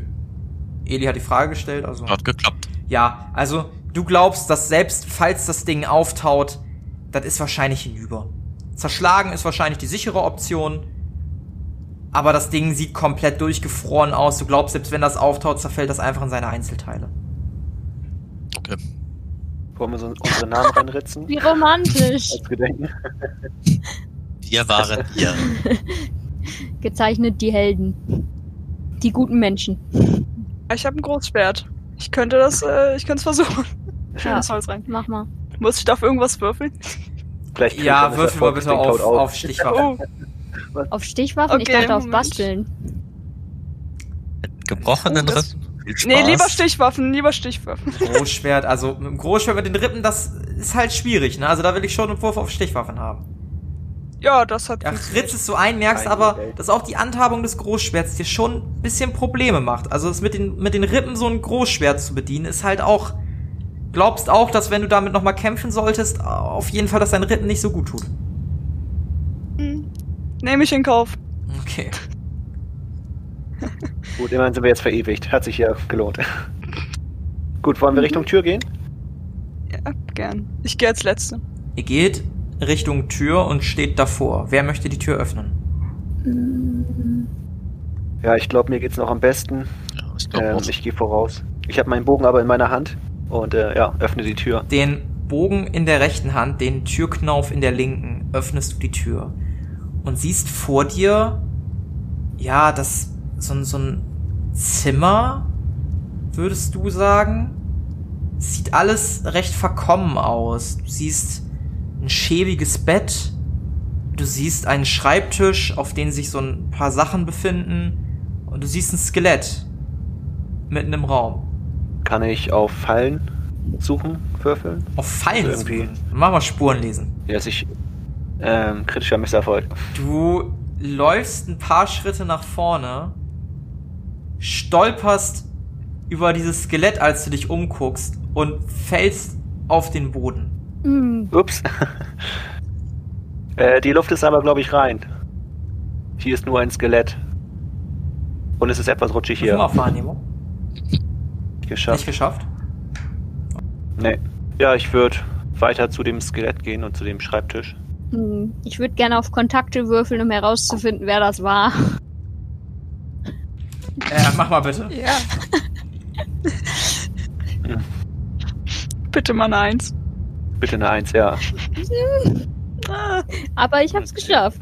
Eli hat die Frage gestellt, also. Hat geklappt. Ja, also du glaubst, dass selbst falls das Ding auftaut, das ist wahrscheinlich hinüber. Zerschlagen ist wahrscheinlich die sichere Option. Aber das Ding sieht komplett durchgefroren aus. Du glaubst, selbst wenn das auftaut, zerfällt das einfach in seine Einzelteile. Okay. Wollen wir so unsere Namen reinritzen? Wie romantisch. Als Gedenken. Wir waren ihr. (laughs) Gezeichnet die Helden. Die guten Menschen. Ich habe ein Großschwert. Ich könnte das, äh, ich könnte es versuchen. Schön Ja. ins Holz rein. Mach mal. Muss ich auf irgendwas würfeln? Vielleicht Ja, würfel mal bitte auf, auf Stichwaffen. Oh, Auf Stichwaffen? ich Okay, dachte auf Moment. Basteln. Mit gebrochenen Oh, Rippen. Nee, lieber Stichwaffen, lieber Stichwaffen. (laughs) Großschwert, also mit dem Großschwert mit den Rippen, das ist halt schwierig, ne? Also da will ich schon einen Wurf auf Stichwaffen haben. Ja, das hat Ja, funktioniert. ritzt es so ein, merkst Keine aber, Welt. dass auch die Handhabung des Großschwerts dir schon ein bisschen Probleme macht. Also das mit den, mit den Rippen so ein Großschwert zu bedienen, ist halt auch. Glaubst auch, dass wenn du damit nochmal kämpfen solltest, auf jeden Fall, dass dein Rippen nicht so gut tut. Hm. Nehme ich in Kauf. Okay. (laughs) Gut, immerhin sind wir jetzt verewigt. Hat sich ja gelohnt. (laughs) Gut, wollen wir Richtung Tür gehen? Ja, gern. Ich gehe als Letzte. Ihr geht Richtung Tür und steht davor. Wer möchte die Tür öffnen? Ja, ich glaube, mir geht's noch am besten. Ja, ich glaube Ähm, ich gehe voraus. Ich habe meinen Bogen aber in meiner Hand und äh, ja, öffne die Tür. Den Bogen in der rechten Hand, den Türknauf in der linken, öffnest du die Tür und siehst vor dir, ja, das so, ein- so ein Zimmer, würdest du sagen? sieht alles recht verkommen aus. Du siehst ein schäbiges Bett, du siehst einen Schreibtisch, auf dem sich so ein paar Sachen befinden und du siehst ein Skelett mitten im Raum. Kann ich auf Fallen suchen, würfeln? Auf Fallen Also irgendwie- suchen. Mach mal Spuren lesen. Ja, dass ich ähm, kritischer Misserfolg. Du läufst ein paar Schritte nach vorne, stolperst über dieses Skelett, als du dich umguckst und fällst auf den Boden. Hm, Ups. äh, die Luft ist aber, glaube ich, rein. Hier ist nur ein Skelett. Und es ist etwas rutschig Hier. hier. Auf Wahrnehmung. Nicht Geschafft. geschafft. Nee. Ja, ich würde weiter zu dem Skelett gehen und zu dem Schreibtisch. Hm. Ich würde gerne auf Kontakte würfeln, um herauszufinden, wer das war. Äh, mach mal bitte. Ja. Bitte mal eine Eins. Bitte eine Eins, ja. Ah, Aber ich hab's geschafft.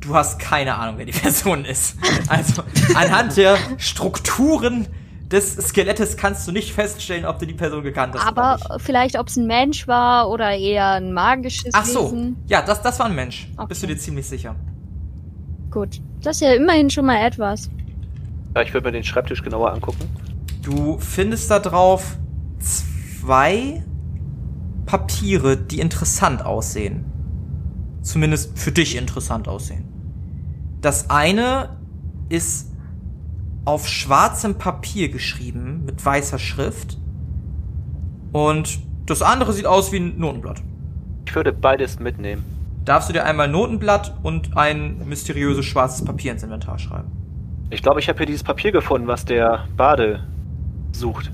Du hast keine Ahnung, wer die (laughs) Person ist. Also, anhand der Strukturen des Skelettes kannst du nicht feststellen, ob du die Person gekannt hast. Aber oder nicht. vielleicht, ob es ein Mensch war oder eher ein magisches Ach so. Wesen. Ja, das, das war ein Mensch. Bist du Okay. dir ziemlich sicher? Gut. Das ist ja immerhin schon mal etwas. ja ich würde mir den Schreibtisch genauer angucken. Du findest da drauf zwei Papiere, die interessant aussehen. Zumindest für dich interessant aussehen. Das eine ist auf schwarzem Papier geschrieben mit weißer Schrift. Und das andere sieht aus wie ein Notenblatt. Ich würde beides mitnehmen. Darfst du dir einmal Notenblatt und ein mysteriöses schwarzes Papier ins Inventar schreiben? Ich glaube, ich habe hier dieses Papier gefunden, was der Bade sucht.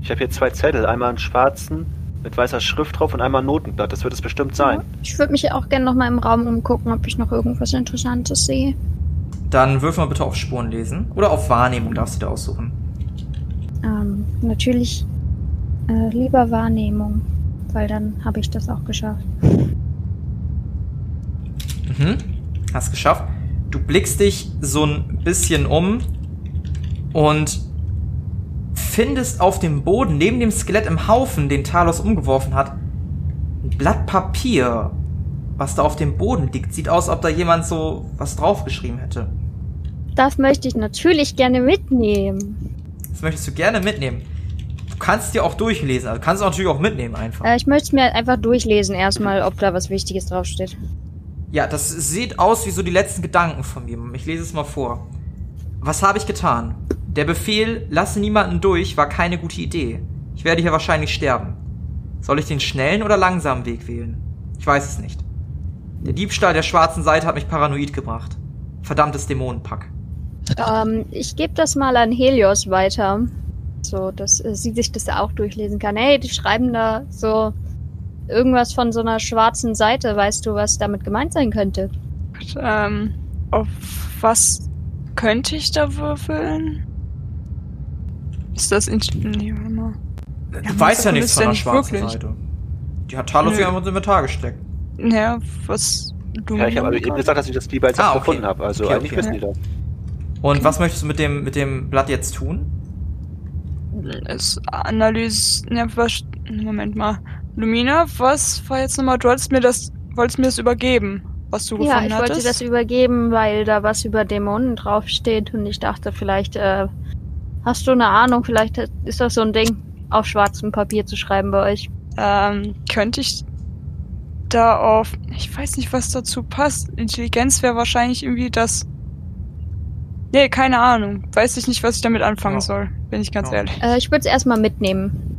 Ich habe hier zwei Zettel. Einmal einen schwarzen mit weißer Schrift drauf und einmal ein Notenblatt. Das wird es bestimmt sein. Ich würde mich auch gerne noch mal im Raum umgucken, ob ich noch irgendwas Interessantes sehe. Dann würfel mal bitte auf Spuren lesen. Oder auf Wahrnehmung darfst du dir aussuchen. Ähm, natürlich äh, lieber Wahrnehmung, weil dann habe ich das auch geschafft. Mhm. Hast geschafft. Du blickst dich so ein bisschen um und findest auf dem Boden neben dem Skelett im Haufen, den Talos umgeworfen hat, ein Blatt Papier, was da auf dem Boden liegt. Sieht aus, ob da jemand so was draufgeschrieben hätte. Das möchte ich natürlich gerne mitnehmen. Das möchtest du gerne mitnehmen. Du kannst dir auch durchlesen, also kannst du natürlich auch mitnehmen einfach. Äh, ich möchte es mir einfach durchlesen erstmal, ob da was Wichtiges draufsteht. Ja, das sieht aus wie so die letzten Gedanken von mir. Ich lese es mal vor. Was habe ich getan? Der Befehl, lasse niemanden durch, war keine gute Idee. Ich werde hier wahrscheinlich sterben. Soll ich den schnellen oder langsamen Weg wählen? Ich weiß es nicht. Der Diebstahl der schwarzen Seite hat mich paranoid gemacht. Verdammtes Dämonenpack. Ähm, ich gebe das mal an Helios weiter. So, dass äh, sie sich das auch durchlesen kann. Hey, die schreiben da so irgendwas von so einer schwarzen Seite. Weißt du, was damit gemeint sein könnte? ähm, auf was könnte ich da würfeln? Ist das in. Nee, warte mal. Du Ja, weißt ja nichts von der schwarzen wirklich? Seite. Die hat Talos ja ins Inventar gesteckt. Ja, was du. Ja, ich habe aber eben gesagt, dass ich das lieber als Ah, okay. gefunden habe. Also Okay, eigentlich okay. wissen die das. Und was möchtest du mit dem, mit dem Blatt jetzt tun? Es analyse. Ja, was. Moment mal. Lumina, was war jetzt nochmal? Du wolltest mir das. Wolltest mir das übergeben, was du Ja, gefunden ich wollte hattest? das übergeben, weil da was über Dämonen draufsteht und ich dachte, vielleicht äh, hast du eine Ahnung, vielleicht ist das so ein Ding, auf schwarzem Papier zu schreiben bei euch. Ähm, könnte ich da auf. Ich weiß nicht, was dazu passt. Intelligenz wäre wahrscheinlich irgendwie das. Nee, keine Ahnung. Weiß ich nicht, was ich damit anfangen Ja. soll, bin ich ganz Ja. ehrlich. Äh, ich würde es erstmal mitnehmen.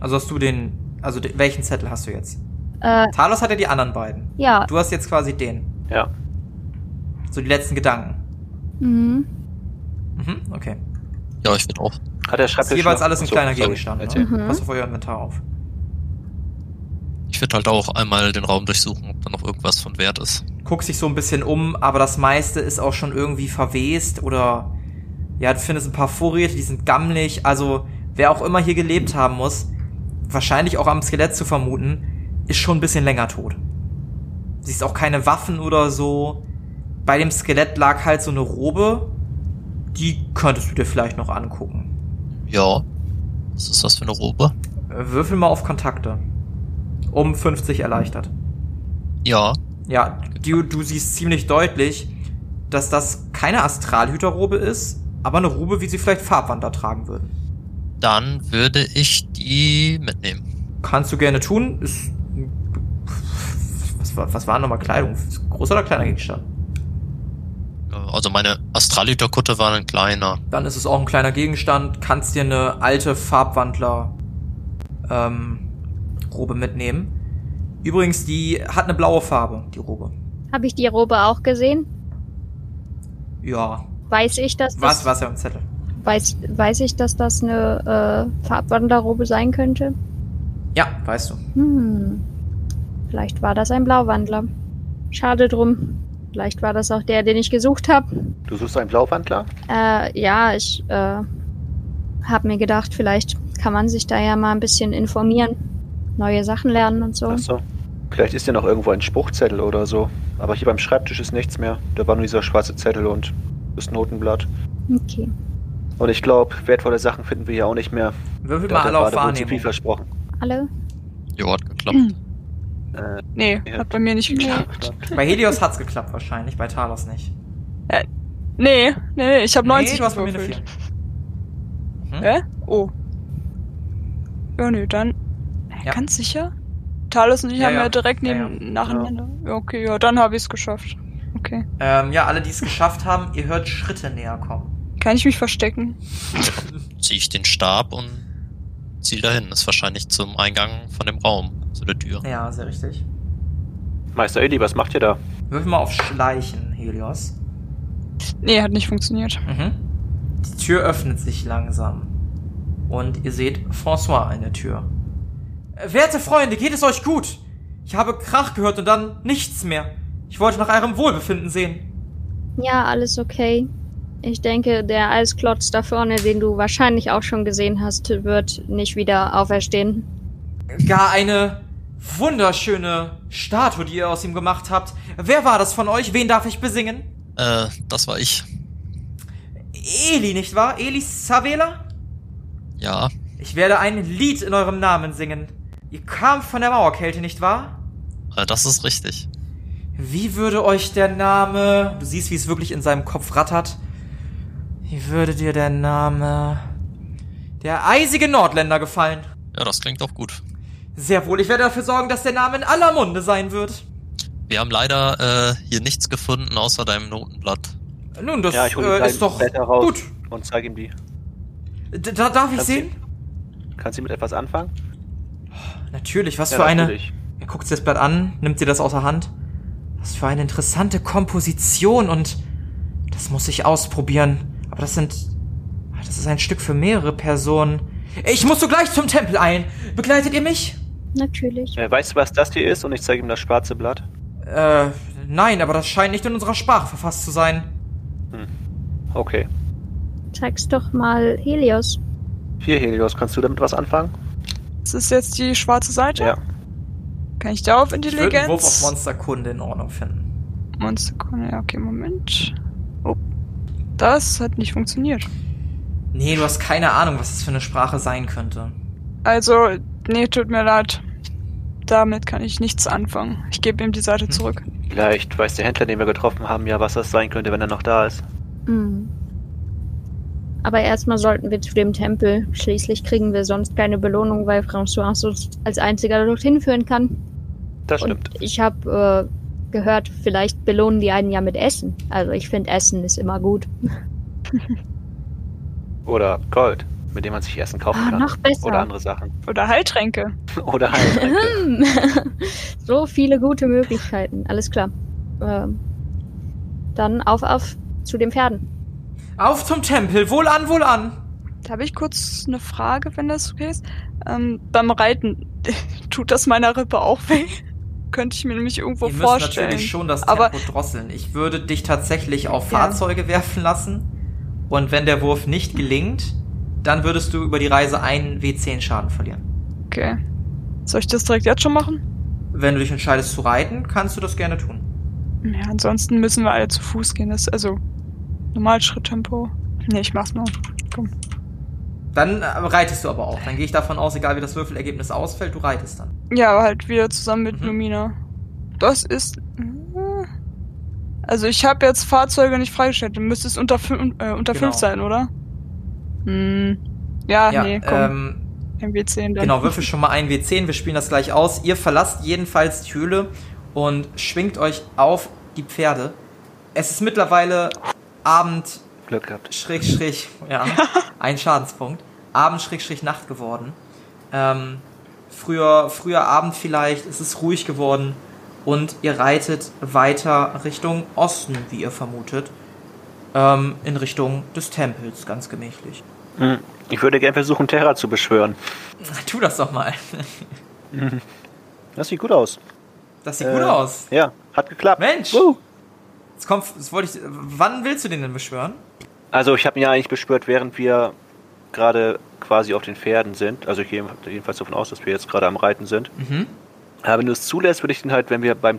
Also hast du den, also de, welchen Zettel hast du jetzt? Äh, Talos hat ja die anderen beiden. ja. Du hast jetzt quasi den. Ja. So die letzten Gedanken. Mhm. Mhm, okay. Ja, ich würde auch. Hat der Das ist Schreibtisch jeweils alles ein kleiner Gegenstand. Ne? Mhm. Pass auf euer Inventar auf. Ich würde halt auch einmal den Raum durchsuchen, ob da noch irgendwas von Wert ist. Guckst dich so ein bisschen um, aber das meiste ist auch schon irgendwie verwest oder ja, du findest ein paar Vorräte, die sind gammelig. Also wer auch immer hier gelebt haben muss, wahrscheinlich auch am Skelett zu vermuten, ist schon ein bisschen länger tot. Siehst auch keine Waffen oder so. Bei dem Skelett lag halt so eine Robe, die könntest du dir vielleicht noch angucken. Ja. Was ist das für eine Robe? Würfel mal auf Kontakte. Um 50 erleichtert. Ja, Ja, du, du siehst ziemlich deutlich, dass das keine Astralhüterrobe ist, aber eine Robe, wie sie vielleicht Farbwander tragen würden. dann würde ich die mitnehmen. Kannst du gerne tun. Ist. Was war, was war nochmal Kleidung? Großer oder kleiner Gegenstand? Äh, Also meine Astralhüterkutte war ein kleiner. Dann ist es auch ein kleiner Gegenstand. Kannst dir eine alte Farbwandler ähm, Robe mitnehmen. Übrigens, die hat eine blaue Farbe, die Robe. Habe ich die Robe auch gesehen? Ja. Weiß ich, dass das, Was, was ja im Zettel. Weiß, weiß ich, dass das eine äh, Farbwanderrobe sein könnte? Ja, weißt du. Hm. Vielleicht war das ein Blauwandler. Schade drum. Vielleicht war das auch der, den ich gesucht habe. Du suchst einen Blauwandler? Äh, ja, ich äh, habe mir gedacht, vielleicht kann man sich da ja mal ein bisschen informieren, neue Sachen lernen und so. Ach so. Vielleicht ist ja noch irgendwo ein Spruchzettel oder so. Aber hier beim Schreibtisch ist nichts mehr. Da war nur dieser schwarze Zettel und das Notenblatt. Okay. Und ich glaube, wertvolle Sachen finden wir hier auch nicht mehr. Würfel mal alle auf zu viel Wahrnehmung. versprochen. Alle? Jo, hat geklappt. Äh, Nee, Ja. hat bei mir nicht geklappt. (laughs) Bei Helios hat's geklappt wahrscheinlich, bei Talos nicht. Nee, nee, nee, ich habe 90 nee, du hast bei mir eine gewürfelt. 4. Hm? Hä? Oh. Ja, nee, dann. Ja. Ganz sicher? Talos und ich Ja, haben ja, ja. direkt neben, ja. nacheinander. Ja. okay, ja, dann habe ich es geschafft. Okay. Ähm, ja, alle, die es geschafft haben, ihr hört Schritte näher kommen. Kann ich mich verstecken? (laughs) Ziehe ich den Stab und ziel dahin. Ist wahrscheinlich zum Eingang von dem Raum, zu der Tür. Ja, sehr richtig. Meister Eli, was macht ihr da? Würfel mal auf Schleichen, Helios. Nee, hat nicht funktioniert. Mhm. Die Tür öffnet sich langsam. Und ihr seht François in der Tür. Werte Freunde, geht es euch gut? Ich habe Krach gehört und dann nichts mehr. Ich wollte nach eurem Wohlbefinden sehen. Ja, alles okay. Ich denke, der Eisklotz da vorne, den du wahrscheinlich auch schon gesehen hast, wird nicht wieder auferstehen. Gar eine wunderschöne Statue, die ihr aus ihm gemacht habt. Wer war das von euch? Wen darf ich besingen? Äh, das war ich. Eli, nicht wahr? Eli Savela? Ja, Ich werde ein Lied in eurem Namen singen. Ihr kamt von der Mauerkälte, nicht wahr? äh, das ist richtig. Wie würde euch der Name... Du siehst, wie es wirklich in seinem Kopf rattert. Wie würde dir der Name... Der eisige Nordländer gefallen? Ja, das klingt auch gut. Sehr wohl, ich werde dafür sorgen, dass der Name in aller Munde sein wird. Wir haben leider äh, hier nichts gefunden außer deinem Notenblatt. Nun, das ja, ich hole äh, ist doch Blätter raus gut. und zeige ihm die. D da darf ich Kannst sehen? Kannst du mit etwas anfangen? Natürlich, was Ja, für eine... natürlich. Er guckt sich das Blatt an, nimmt sie das aus der Hand. Was für eine interessante Komposition und das muss ich ausprobieren. Aber das sind. Das ist ein Stück für mehrere Personen. Ich muss sogleich zum Tempel eilen. Begleitet ihr mich? Natürlich. Äh, weißt du, was das hier ist? Und ich zeige ihm das schwarze Blatt. Äh, nein, aber das scheint nicht in unserer Sprache verfasst zu sein. Okay. Zeig's doch mal Helios. Hier, Helios, kannst du damit was anfangen? Das ist jetzt die schwarze Seite? Ja. Kann ich da auf Ich würde einen Wurf auf Intelligenz? Monsterkunde in Ordnung finden. Monsterkunde, ja, okay, Moment. Oh. Das hat nicht funktioniert. Nee, du hast keine Ahnung, was das für eine Sprache sein könnte. Also, nee, tut mir leid. Damit kann ich nichts anfangen. Ich gebe ihm die Seite Hm. zurück. Vielleicht weiß der Händler, den wir getroffen haben, ja, was das sein könnte, wenn er noch da ist. Hm. Aber erstmal sollten wir zu dem Tempel. Schließlich kriegen wir sonst keine Belohnung, weil François uns als einziger dorthin führen kann. Das stimmt. Und ich habe äh, gehört, vielleicht belohnen die einen ja mit Essen. Also ich finde Essen ist immer gut. (laughs) Oder Gold, mit dem man sich Essen kaufen Ah, kann. noch besser. Oder andere Sachen. Oder Heiltränke. (laughs) Oder Heiltränke. (laughs) So viele gute Möglichkeiten. Alles klar. Ähm, dann auf, auf zu den Pferden. Auf zum Tempel, wohlan, wohlan. Da habe ich kurz eine Frage, wenn das okay ist. Ähm, beim Reiten, (laughs) tut das meiner Rippe auch weh? (laughs) Könnte ich mir nämlich irgendwo Ihr müsst vorstellen. natürlich schon das Aber- Tempo drosseln. Ich würde dich tatsächlich auf Ja. Fahrzeuge werfen lassen. Und wenn der Wurf nicht gelingt, dann würdest du über die Reise einen W10 Schaden verlieren. Okay. Soll ich das direkt jetzt schon machen? Wenn du dich entscheidest zu reiten, kannst du das gerne tun. Ja, ansonsten müssen wir alle zu Fuß gehen. Das ist also normal Schritttempo. Nee, ich mach's nur. Komm. Dann äh, reitest du aber auch. Dann gehe ich davon aus, egal wie das Würfelergebnis ausfällt, du reitest dann. Ja, aber halt wieder zusammen mit Mhm. Lumina. Das ist. äh, Also ich habe jetzt Fahrzeuge nicht freigestellt. Dann müsste es unter, äh, unter Genau. 5 sein, oder? Hm. Ja, Ja, nee, komm. ähm, MW10 dann. Genau, würfel schon mal ein W10, wir spielen das gleich aus. Ihr verlasst jedenfalls die Höhle und schwingt euch auf die Pferde. Es ist mittlerweile Abend, Glück gehabt. Schräg, Schräg, ja, (laughs) ein Schadenspunkt. Abend, Schräg, Schräg, Nacht geworden. Ähm, früher, früher Abend vielleicht, es ist ruhig geworden und ihr reitet weiter Richtung Osten, wie ihr vermutet. Ähm, in Richtung des Tempels, ganz gemächlich. Hm. Ich würde gerne versuchen, Terra zu beschwören. Tu das doch mal. (laughs) Das sieht gut aus. Das sieht Äh, gut aus. Ja, hat geklappt. Mensch! Woo. Jetzt kommt, das wollte ich. Wann willst du den denn beschwören? Also ich habe ihn ja eigentlich beschwört, während wir gerade quasi auf den Pferden sind. Also ich gehe jedenfalls davon aus, dass wir jetzt gerade am Reiten sind. Mhm. Aber wenn du es zulässt, würde ich den halt, wenn wir beim...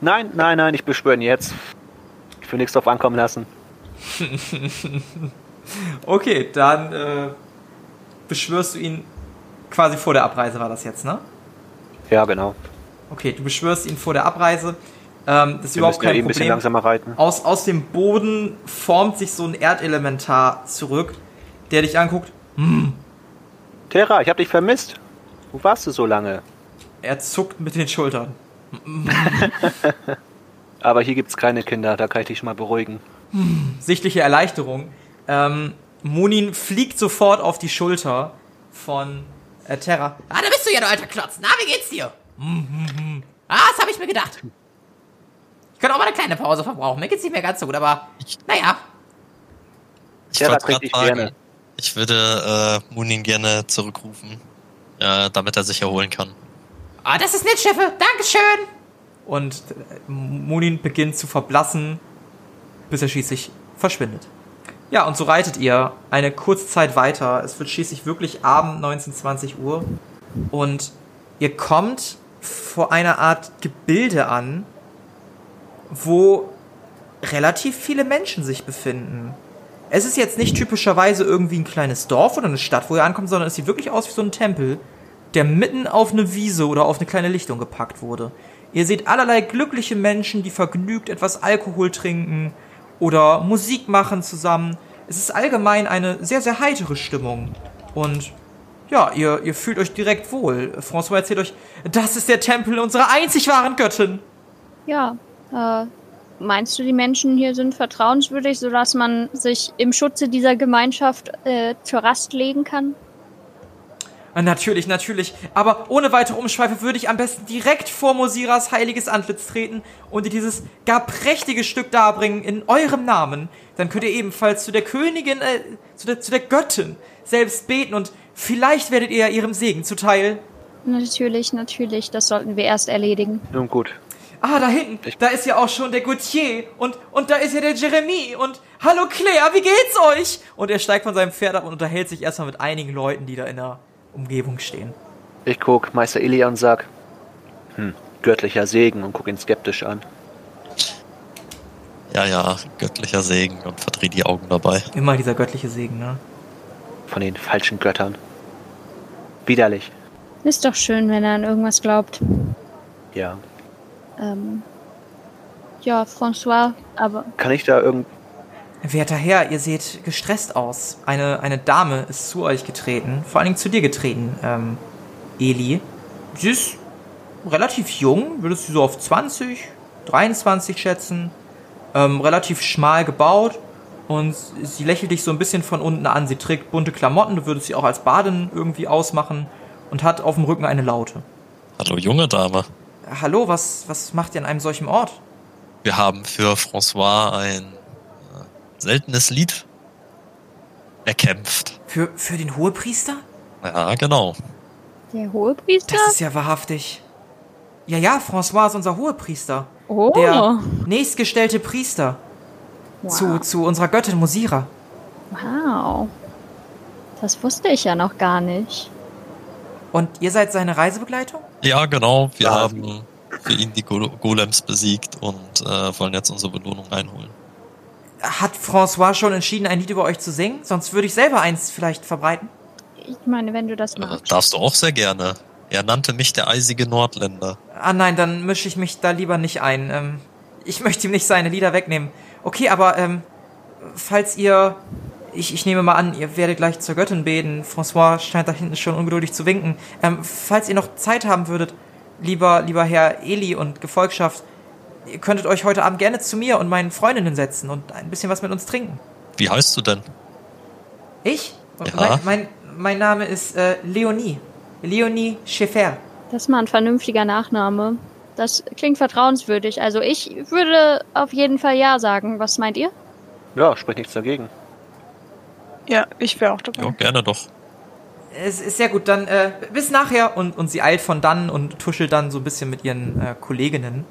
Nein, nein, nein, ich beschwöre ihn jetzt. Ich will nichts drauf ankommen lassen. (laughs) Okay, dann äh, beschwörst du ihn quasi vor der Abreise, war das jetzt, ne? Ja, genau. Okay, du beschwörst ihn vor der Abreise. Ähm, das ist Wir überhaupt müssen ja kein eben ein bisschen Problem. langsamer reiten. Aus, aus dem Boden formt sich so ein Erdelementar zurück, der dich anguckt. Terra, ich habe dich vermisst. Wo warst du so lange? Er zuckt mit den Schultern. (laughs) Aber hier gibt's keine Kinder, da kann ich dich schon mal beruhigen. Sichtliche Erleichterung. Ähm, Munin fliegt sofort auf die Schulter von äh, Terra. Ah, da bist du ja, du alter Klotz. Na, wie geht's dir? Mhm. Ah, das habe ich mir gedacht. Ich könnte auch mal eine kleine Pause verbrauchen. Mir geht's nicht mehr ganz so gut, aber naja. Ich Ja, wollte gerne. ich würde äh, Munin gerne zurückrufen, äh, damit er sich erholen kann. Ah, das ist nett, Chefe. Dankeschön. Und äh, Munin beginnt zu verblassen, bis er schließlich verschwindet. Ja, und so reitet ihr eine kurze Zeit weiter. Es wird schließlich wirklich Abend, 19, 20 Uhr. Und ihr kommt vor einer Art Gebilde an, wo relativ viele Menschen sich befinden. Es ist jetzt nicht typischerweise irgendwie ein kleines Dorf oder eine Stadt, wo ihr ankommt, sondern es sieht wirklich aus wie so ein Tempel, der mitten auf eine Wiese oder auf eine kleine Lichtung gepackt wurde. Ihr seht allerlei glückliche Menschen, die vergnügt etwas Alkohol trinken oder Musik machen zusammen. Es ist allgemein eine sehr, sehr heitere Stimmung. Und ja, ihr, ihr fühlt euch direkt wohl. François erzählt euch, das ist der Tempel unserer einzig wahren Göttin. Ja, äh, meinst du, die Menschen hier sind vertrauenswürdig, sodass man sich im Schutze dieser Gemeinschaft äh, zur Rast legen kann? Ah, Natürlich, natürlich. Aber ohne weitere Umschweife würde ich am besten direkt vor Mosiras heiliges Antlitz treten und ihr dieses gar prächtige Stück darbringen in eurem Namen. Dann könnt ihr ebenfalls zu der Königin, äh, zu der, zu der Göttin selbst beten und vielleicht werdet ihr ihrem Segen zuteil. Natürlich, natürlich, das sollten wir erst erledigen. Nun gut. Ah, da hinten, Ich- da ist ja auch schon der Gautier und, und da ist ja der Jeremy und hallo Claire, wie geht's euch? Und er steigt von seinem Pferd ab und unterhält sich erstmal mit einigen Leuten, die da in der Umgebung stehen. Ich guck Meister Elia und sag, hm, göttlicher Segen und guck ihn skeptisch an. Ja, ja, göttlicher Segen und verdreh die Augen dabei. Immer dieser göttliche Segen, ne? Von den falschen Göttern. Widerlich. Ist doch schön, wenn er an irgendwas glaubt. Ja. Ähm, ja, François, aber Kann ich da irgend... Werter Herr, ihr seht gestresst aus. Eine, eine Dame ist zu euch getreten, vor allen Dingen zu dir getreten, ähm, Eli. Sie ist relativ jung, würdest du so auf 20, 23 schätzen. Ähm, relativ schmal gebaut und sie lächelt dich so ein bisschen von unten an. Sie trägt bunte Klamotten, du würdest sie auch als Badin irgendwie ausmachen und hat auf dem Rücken eine Laute. Hallo, junge Dame. Hallo, was, was macht ihr an einem solchen Ort? Wir haben für François ein äh, seltenes Lied erkämpft. Für, für den Hohepriester? Ja, genau. der Hohepriester? Das ist ja wahrhaftig. Ja, ja, François ist unser Hohepriester. oh, Der nächstgestellte Priester zu, wow. zu unserer Göttin Mosira. wow. Das wusste ich ja noch gar nicht. Und ihr seid seine Reisebegleitung? Ja, genau. Wir Ja. haben für ihn die Go Golems besiegt und äh, wollen jetzt unsere Belohnung einholen. hat François schon entschieden, ein Lied über euch zu singen? Sonst würde ich selber eins vielleicht verbreiten. Ich meine, wenn du das Äh, magst. darfst du auch sehr gerne. Er nannte mich der eisige Nordländer. Ah nein, dann mische ich mich da lieber nicht ein. Ähm, ich möchte ihm nicht seine Lieder wegnehmen. Okay, aber ähm, falls ihr... Ich, ich nehme mal an, ihr werdet gleich zur Göttin beten. François scheint da hinten schon ungeduldig zu winken. Ähm, falls ihr noch Zeit haben würdet, lieber, lieber Herr Eli und Gefolgschaft, ihr könntet euch heute Abend gerne zu mir und meinen Freundinnen setzen und ein bisschen was mit uns trinken. Wie heißt du denn? Ich? Ja. Mein, mein, mein Name ist äh, Leonie. Leonie Schäfer. Das ist mal ein vernünftiger Nachname. Das klingt vertrauenswürdig. Also ich würde auf jeden Fall ja sagen. Was meint ihr? Ja, spricht nichts dagegen. Ja, ich wäre auch dabei. Ja, gerne doch. Es ist sehr gut, dann äh, bis nachher. Und, und sie eilt von dann und tuschelt dann so ein bisschen mit ihren äh, Kolleginnen.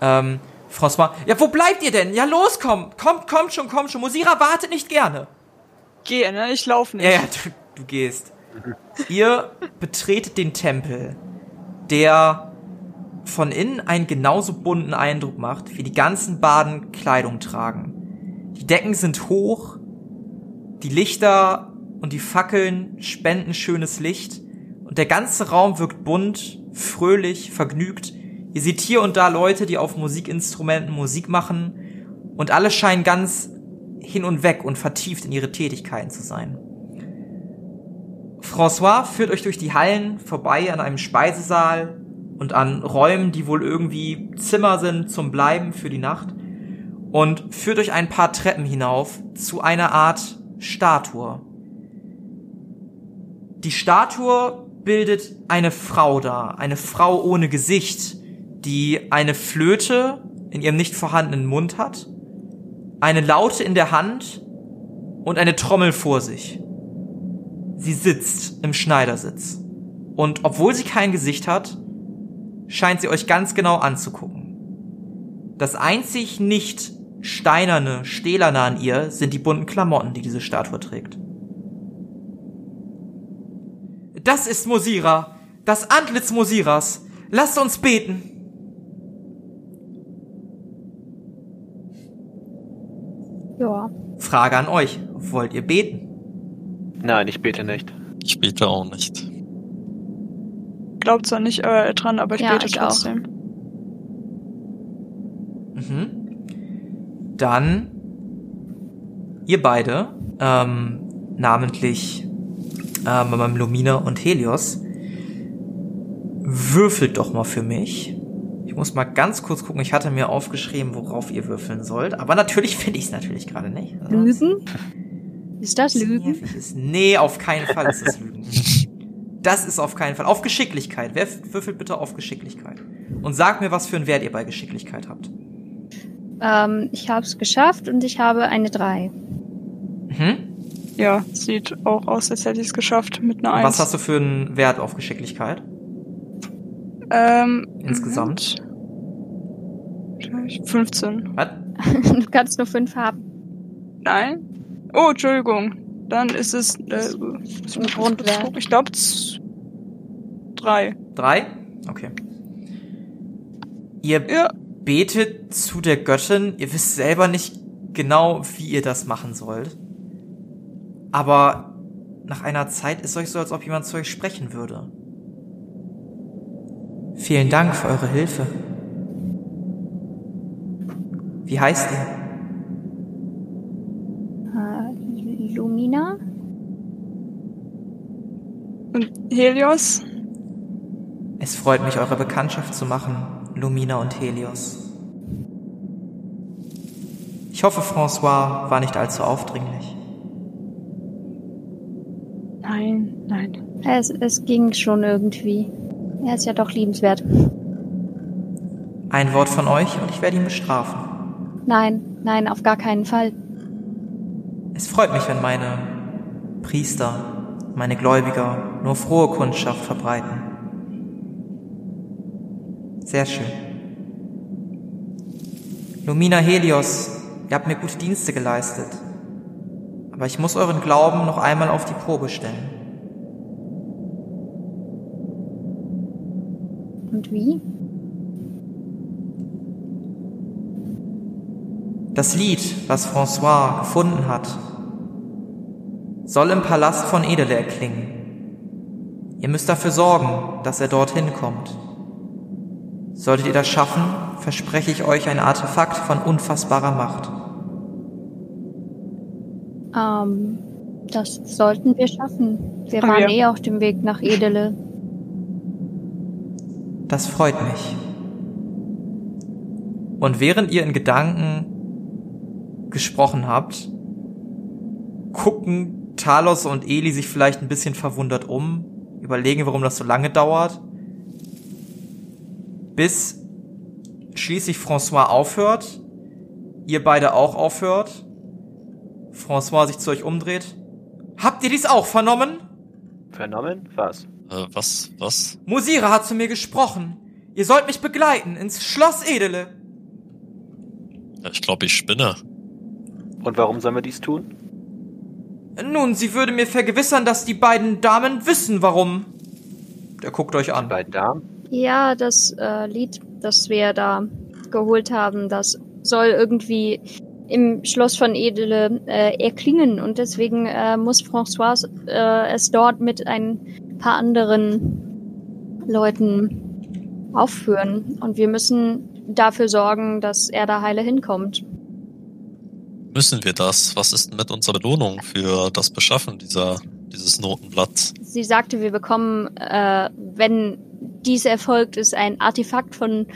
Ähm, François, ja, wo bleibt ihr denn? Ja, los, komm. Kommt, kommt schon, kommt schon. Musira wartet nicht gerne. Geh, ne? Ich laufe nicht. Ja, ja, du, du gehst. Ihr betretet den Tempel, der von innen einen genauso bunten Eindruck macht, wie die ganzen Baden Kleidung tragen. Die Decken sind hoch, die Lichter und die Fackeln spenden schönes Licht und der ganze Raum wirkt bunt, fröhlich, vergnügt. Ihr seht hier und da Leute, die auf Musikinstrumenten Musik machen und alle scheinen ganz hin und weg und vertieft in ihre Tätigkeiten zu sein. François führt euch durch die Hallen vorbei an einem Speisesaal und an Räumen, die wohl irgendwie Zimmer sind zum Bleiben für die Nacht und führt euch ein paar Treppen hinauf zu einer Art Statue. Die Statue bildet eine Frau dar, eine Frau ohne Gesicht, die eine Flöte in ihrem nicht vorhandenen Mund hat, eine Laute in der Hand und eine Trommel vor sich. Sie sitzt im Schneidersitz. Und obwohl sie kein Gesicht hat, scheint sie euch ganz genau anzugucken. Das einzig nicht steinerne, stählerne an ihr sind die bunten Klamotten, die diese Statue trägt. Das ist Mosira, das Antlitz Mosiras. Lasst uns beten. Ja. Frage an euch. Wollt ihr beten? Nein, ich bete nicht. Ich bete auch nicht. Glaubt zwar nicht äh, dran, aber ich Ja, bete ich auch. trotzdem. Mhm. Dann ihr beide, ähm, namentlich ähm, Lumina und Helios, würfelt doch mal für mich. Ich muss mal ganz kurz gucken. Ich hatte mir aufgeschrieben, worauf ihr würfeln sollt. Aber natürlich (laughs) finde ich es natürlich gerade nicht. Also, Lügen? (laughs) Ist das Lügen? ist. Nee, auf keinen Fall ist es (laughs) Lügen. Das ist auf keinen Fall. Auf Geschicklichkeit. Wer würfelt bitte auf Geschicklichkeit? Und sagt mir, was für einen Wert ihr bei Geschicklichkeit habt. Ähm, ich habe es geschafft und ich habe eine 3. Mhm. Ja, sieht auch aus, als hätte ich es geschafft mit einer 1. Was hast du für einen Wert auf Geschicklichkeit? ähm, Insgesamt? Moment. 15. Was? (laughs) Du kannst nur 5 haben. Nein? Oh, Entschuldigung. Dann ist es äh, Ein Grundwert. ich glaube drei. Drei? Okay. Ihr Ja, betet zu der Göttin. Ihr wisst selber nicht genau, wie ihr das machen sollt. Aber nach einer Zeit ist euch so, als ob jemand zu euch sprechen würde. Vielen Dank für eure Hilfe. Wie heißt ihr? Äh, Lumina? und Helios? Es freut mich, eure Bekanntschaft zu machen, Lumina und Helios. Ich hoffe, François war nicht allzu aufdringlich. Nein, nein. Es, es ging schon irgendwie. Er ist ja doch liebenswert. Ein Wort von euch und ich werde ihn bestrafen. Nein, nein, auf gar keinen Fall. Es freut mich, wenn meine Priester, meine Gläubiger nur frohe Kundschaft verbreiten. Sehr schön. Lumina Helios, ihr habt mir gute Dienste geleistet. Aber ich muss euren Glauben noch einmal auf die Probe stellen. Und wie? Das Lied, was François gefunden hat, soll im Palast von Edele erklingen. Ihr müsst dafür sorgen, dass er dorthin kommt. Solltet ihr das schaffen, verspreche ich euch ein Artefakt von unfassbarer Macht. Ähm, das sollten wir schaffen. Wir waren ja. eh auf dem Weg nach Edele. Das freut mich. Und während ihr in Gedanken gesprochen habt, gucken Talos und Eli sich vielleicht ein bisschen verwundert um, überlegen, warum das so lange dauert, bis schließlich François aufhört, ihr beide auch aufhört, François sich zu euch umdreht. Habt ihr dies auch vernommen? Vernommen? Was? Äh, was, was? Musira hat zu mir gesprochen. Ihr sollt mich begleiten ins Schloss Edele. Ich glaube, ich spinne. Und warum sollen wir dies tun? Nun, sie würde mir vergewissern, dass die beiden Damen wissen, warum. Der guckt euch Die an. beiden Damen? Ja, das äh, Lied, das wir da geholt haben, das soll irgendwie im Schloss von Edele äh, erklingen und deswegen äh, muss François äh, es dort mit ein paar anderen Leuten aufführen und wir müssen dafür sorgen, dass er da heile hinkommt. Müssen wir das? Was ist denn mit unserer Belohnung für das Beschaffen dieser, dieses Notenblatts? Sie sagte, wir bekommen, äh, wenn dies erfolgt, ist ein Artefakt von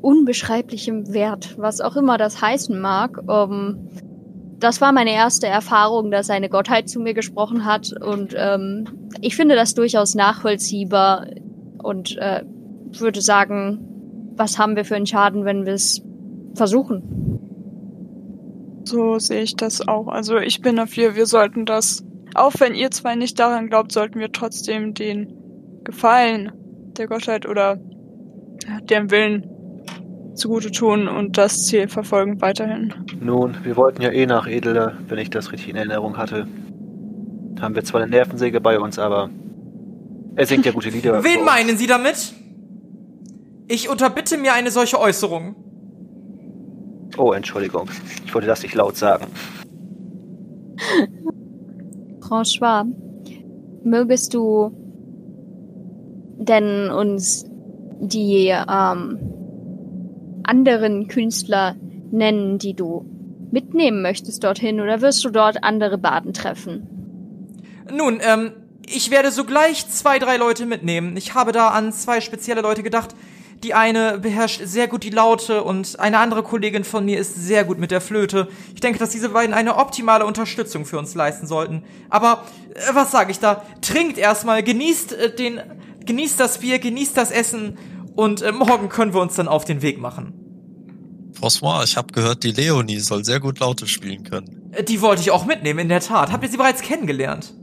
unbeschreiblichem Wert, was auch immer das heißen mag. Ähm, das war meine erste Erfahrung, dass eine Gottheit zu mir gesprochen hat und ähm, ich finde das durchaus nachvollziehbar und äh, würde sagen, was haben wir für einen Schaden, wenn wir es versuchen? So sehe ich das auch. Also ich bin dafür, wir sollten das, auch wenn ihr zwei nicht daran glaubt, sollten wir trotzdem den Gefallen der Gottheit oder deren Willen zugute tun und das Ziel verfolgen weiterhin. Nun, wir wollten ja eh nach Edele, wenn ich das richtig in Erinnerung hatte. Haben wir zwar eine Nervensäge bei uns, aber er singt ja gute Lieder. (laughs) Wen meinen Sie damit? Ich unterbitte mir eine solche Äußerung. Oh, Entschuldigung. Ich wollte das nicht laut sagen. François, mögest du denn uns die ähm, anderen Künstler nennen, die du mitnehmen möchtest dorthin, oder wirst du dort andere Baden treffen? Nun, ähm, ich werde sogleich zwei, drei Leute mitnehmen. Ich habe da an zwei spezielle Leute gedacht. Die eine beherrscht sehr gut die Laute und eine andere Kollegin von mir ist sehr gut mit der Flöte. Ich denke, dass diese beiden eine optimale Unterstützung für uns leisten sollten. Aber äh, was sage ich da? Trinkt erstmal, genießt äh, den, genießt das Bier, genießt das Essen und äh, morgen können wir uns dann auf den Weg machen. François, ich habe gehört, die Leonie soll sehr gut Laute spielen können. Äh, Die wollte ich auch mitnehmen, in der Tat. Habt ihr sie bereits kennengelernt?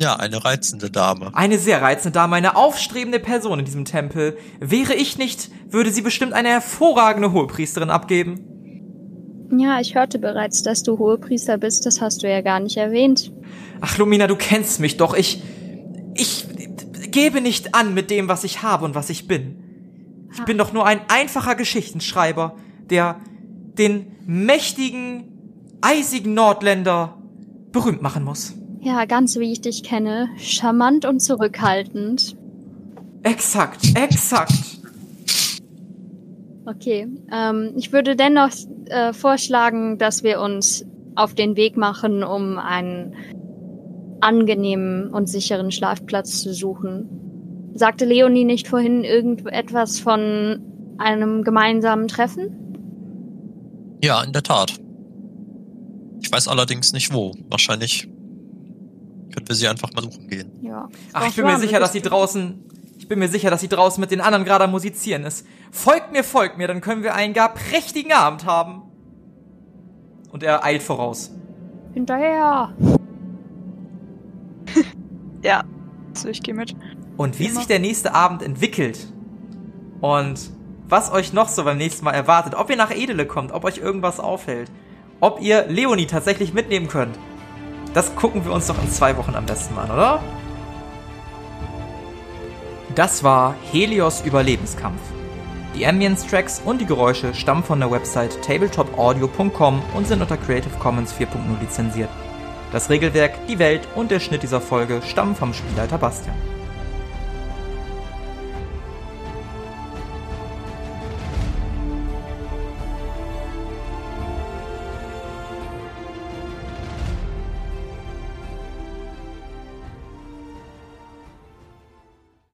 Ja, eine reizende Dame. Eine sehr reizende Dame, eine aufstrebende Person in diesem Tempel. Wäre ich nicht, würde sie bestimmt eine hervorragende Hohepriesterin abgeben. Ja, ich hörte bereits, dass du Hohepriester bist, das hast du ja gar nicht erwähnt. Ach, Lumina, du kennst mich doch. Ich. Ich gebe nicht an mit dem, was ich habe und was ich bin. Ich bin doch nur ein einfacher Geschichtenschreiber, der den mächtigen, eisigen Nordländer berühmt machen muss. Ja, ganz wie ich dich kenne, charmant und zurückhaltend. Exakt, exakt. Okay, ähm, ich würde dennoch äh, vorschlagen, dass wir uns auf den Weg machen, um einen angenehmen und sicheren Schlafplatz zu suchen. Sagte Leonie nicht vorhin irgendetwas von einem gemeinsamen Treffen? Ja, in der Tat. Ich weiß allerdings nicht wo. Wahrscheinlich können wir sie einfach mal suchen gehen. Ja. Ach, ich bin mir sicher, dass sie draußen. Ich bin mir sicher, dass sie draußen mit den anderen gerade am musizieren ist. Folgt mir, folgt mir, dann können wir einen gar prächtigen Abend haben. Und er eilt voraus. Hinterher. Ja, also ich gehe mit. Und wie Immer. sich der nächste Abend entwickelt und was euch noch so beim nächsten Mal erwartet, ob ihr nach Edele kommt, ob euch irgendwas aufhält, ob ihr Leonie tatsächlich mitnehmen könnt, das gucken wir uns doch in zwei Wochen am besten mal an, oder? Das war Helios Überlebenskampf. Die Ambience-Tracks und die Geräusche stammen von der Website tabletopaudio.com und sind unter Creative Commons 4.0 lizenziert. Das Regelwerk, die Welt und der Schnitt dieser Folge stammen vom Spielleiter Bastian.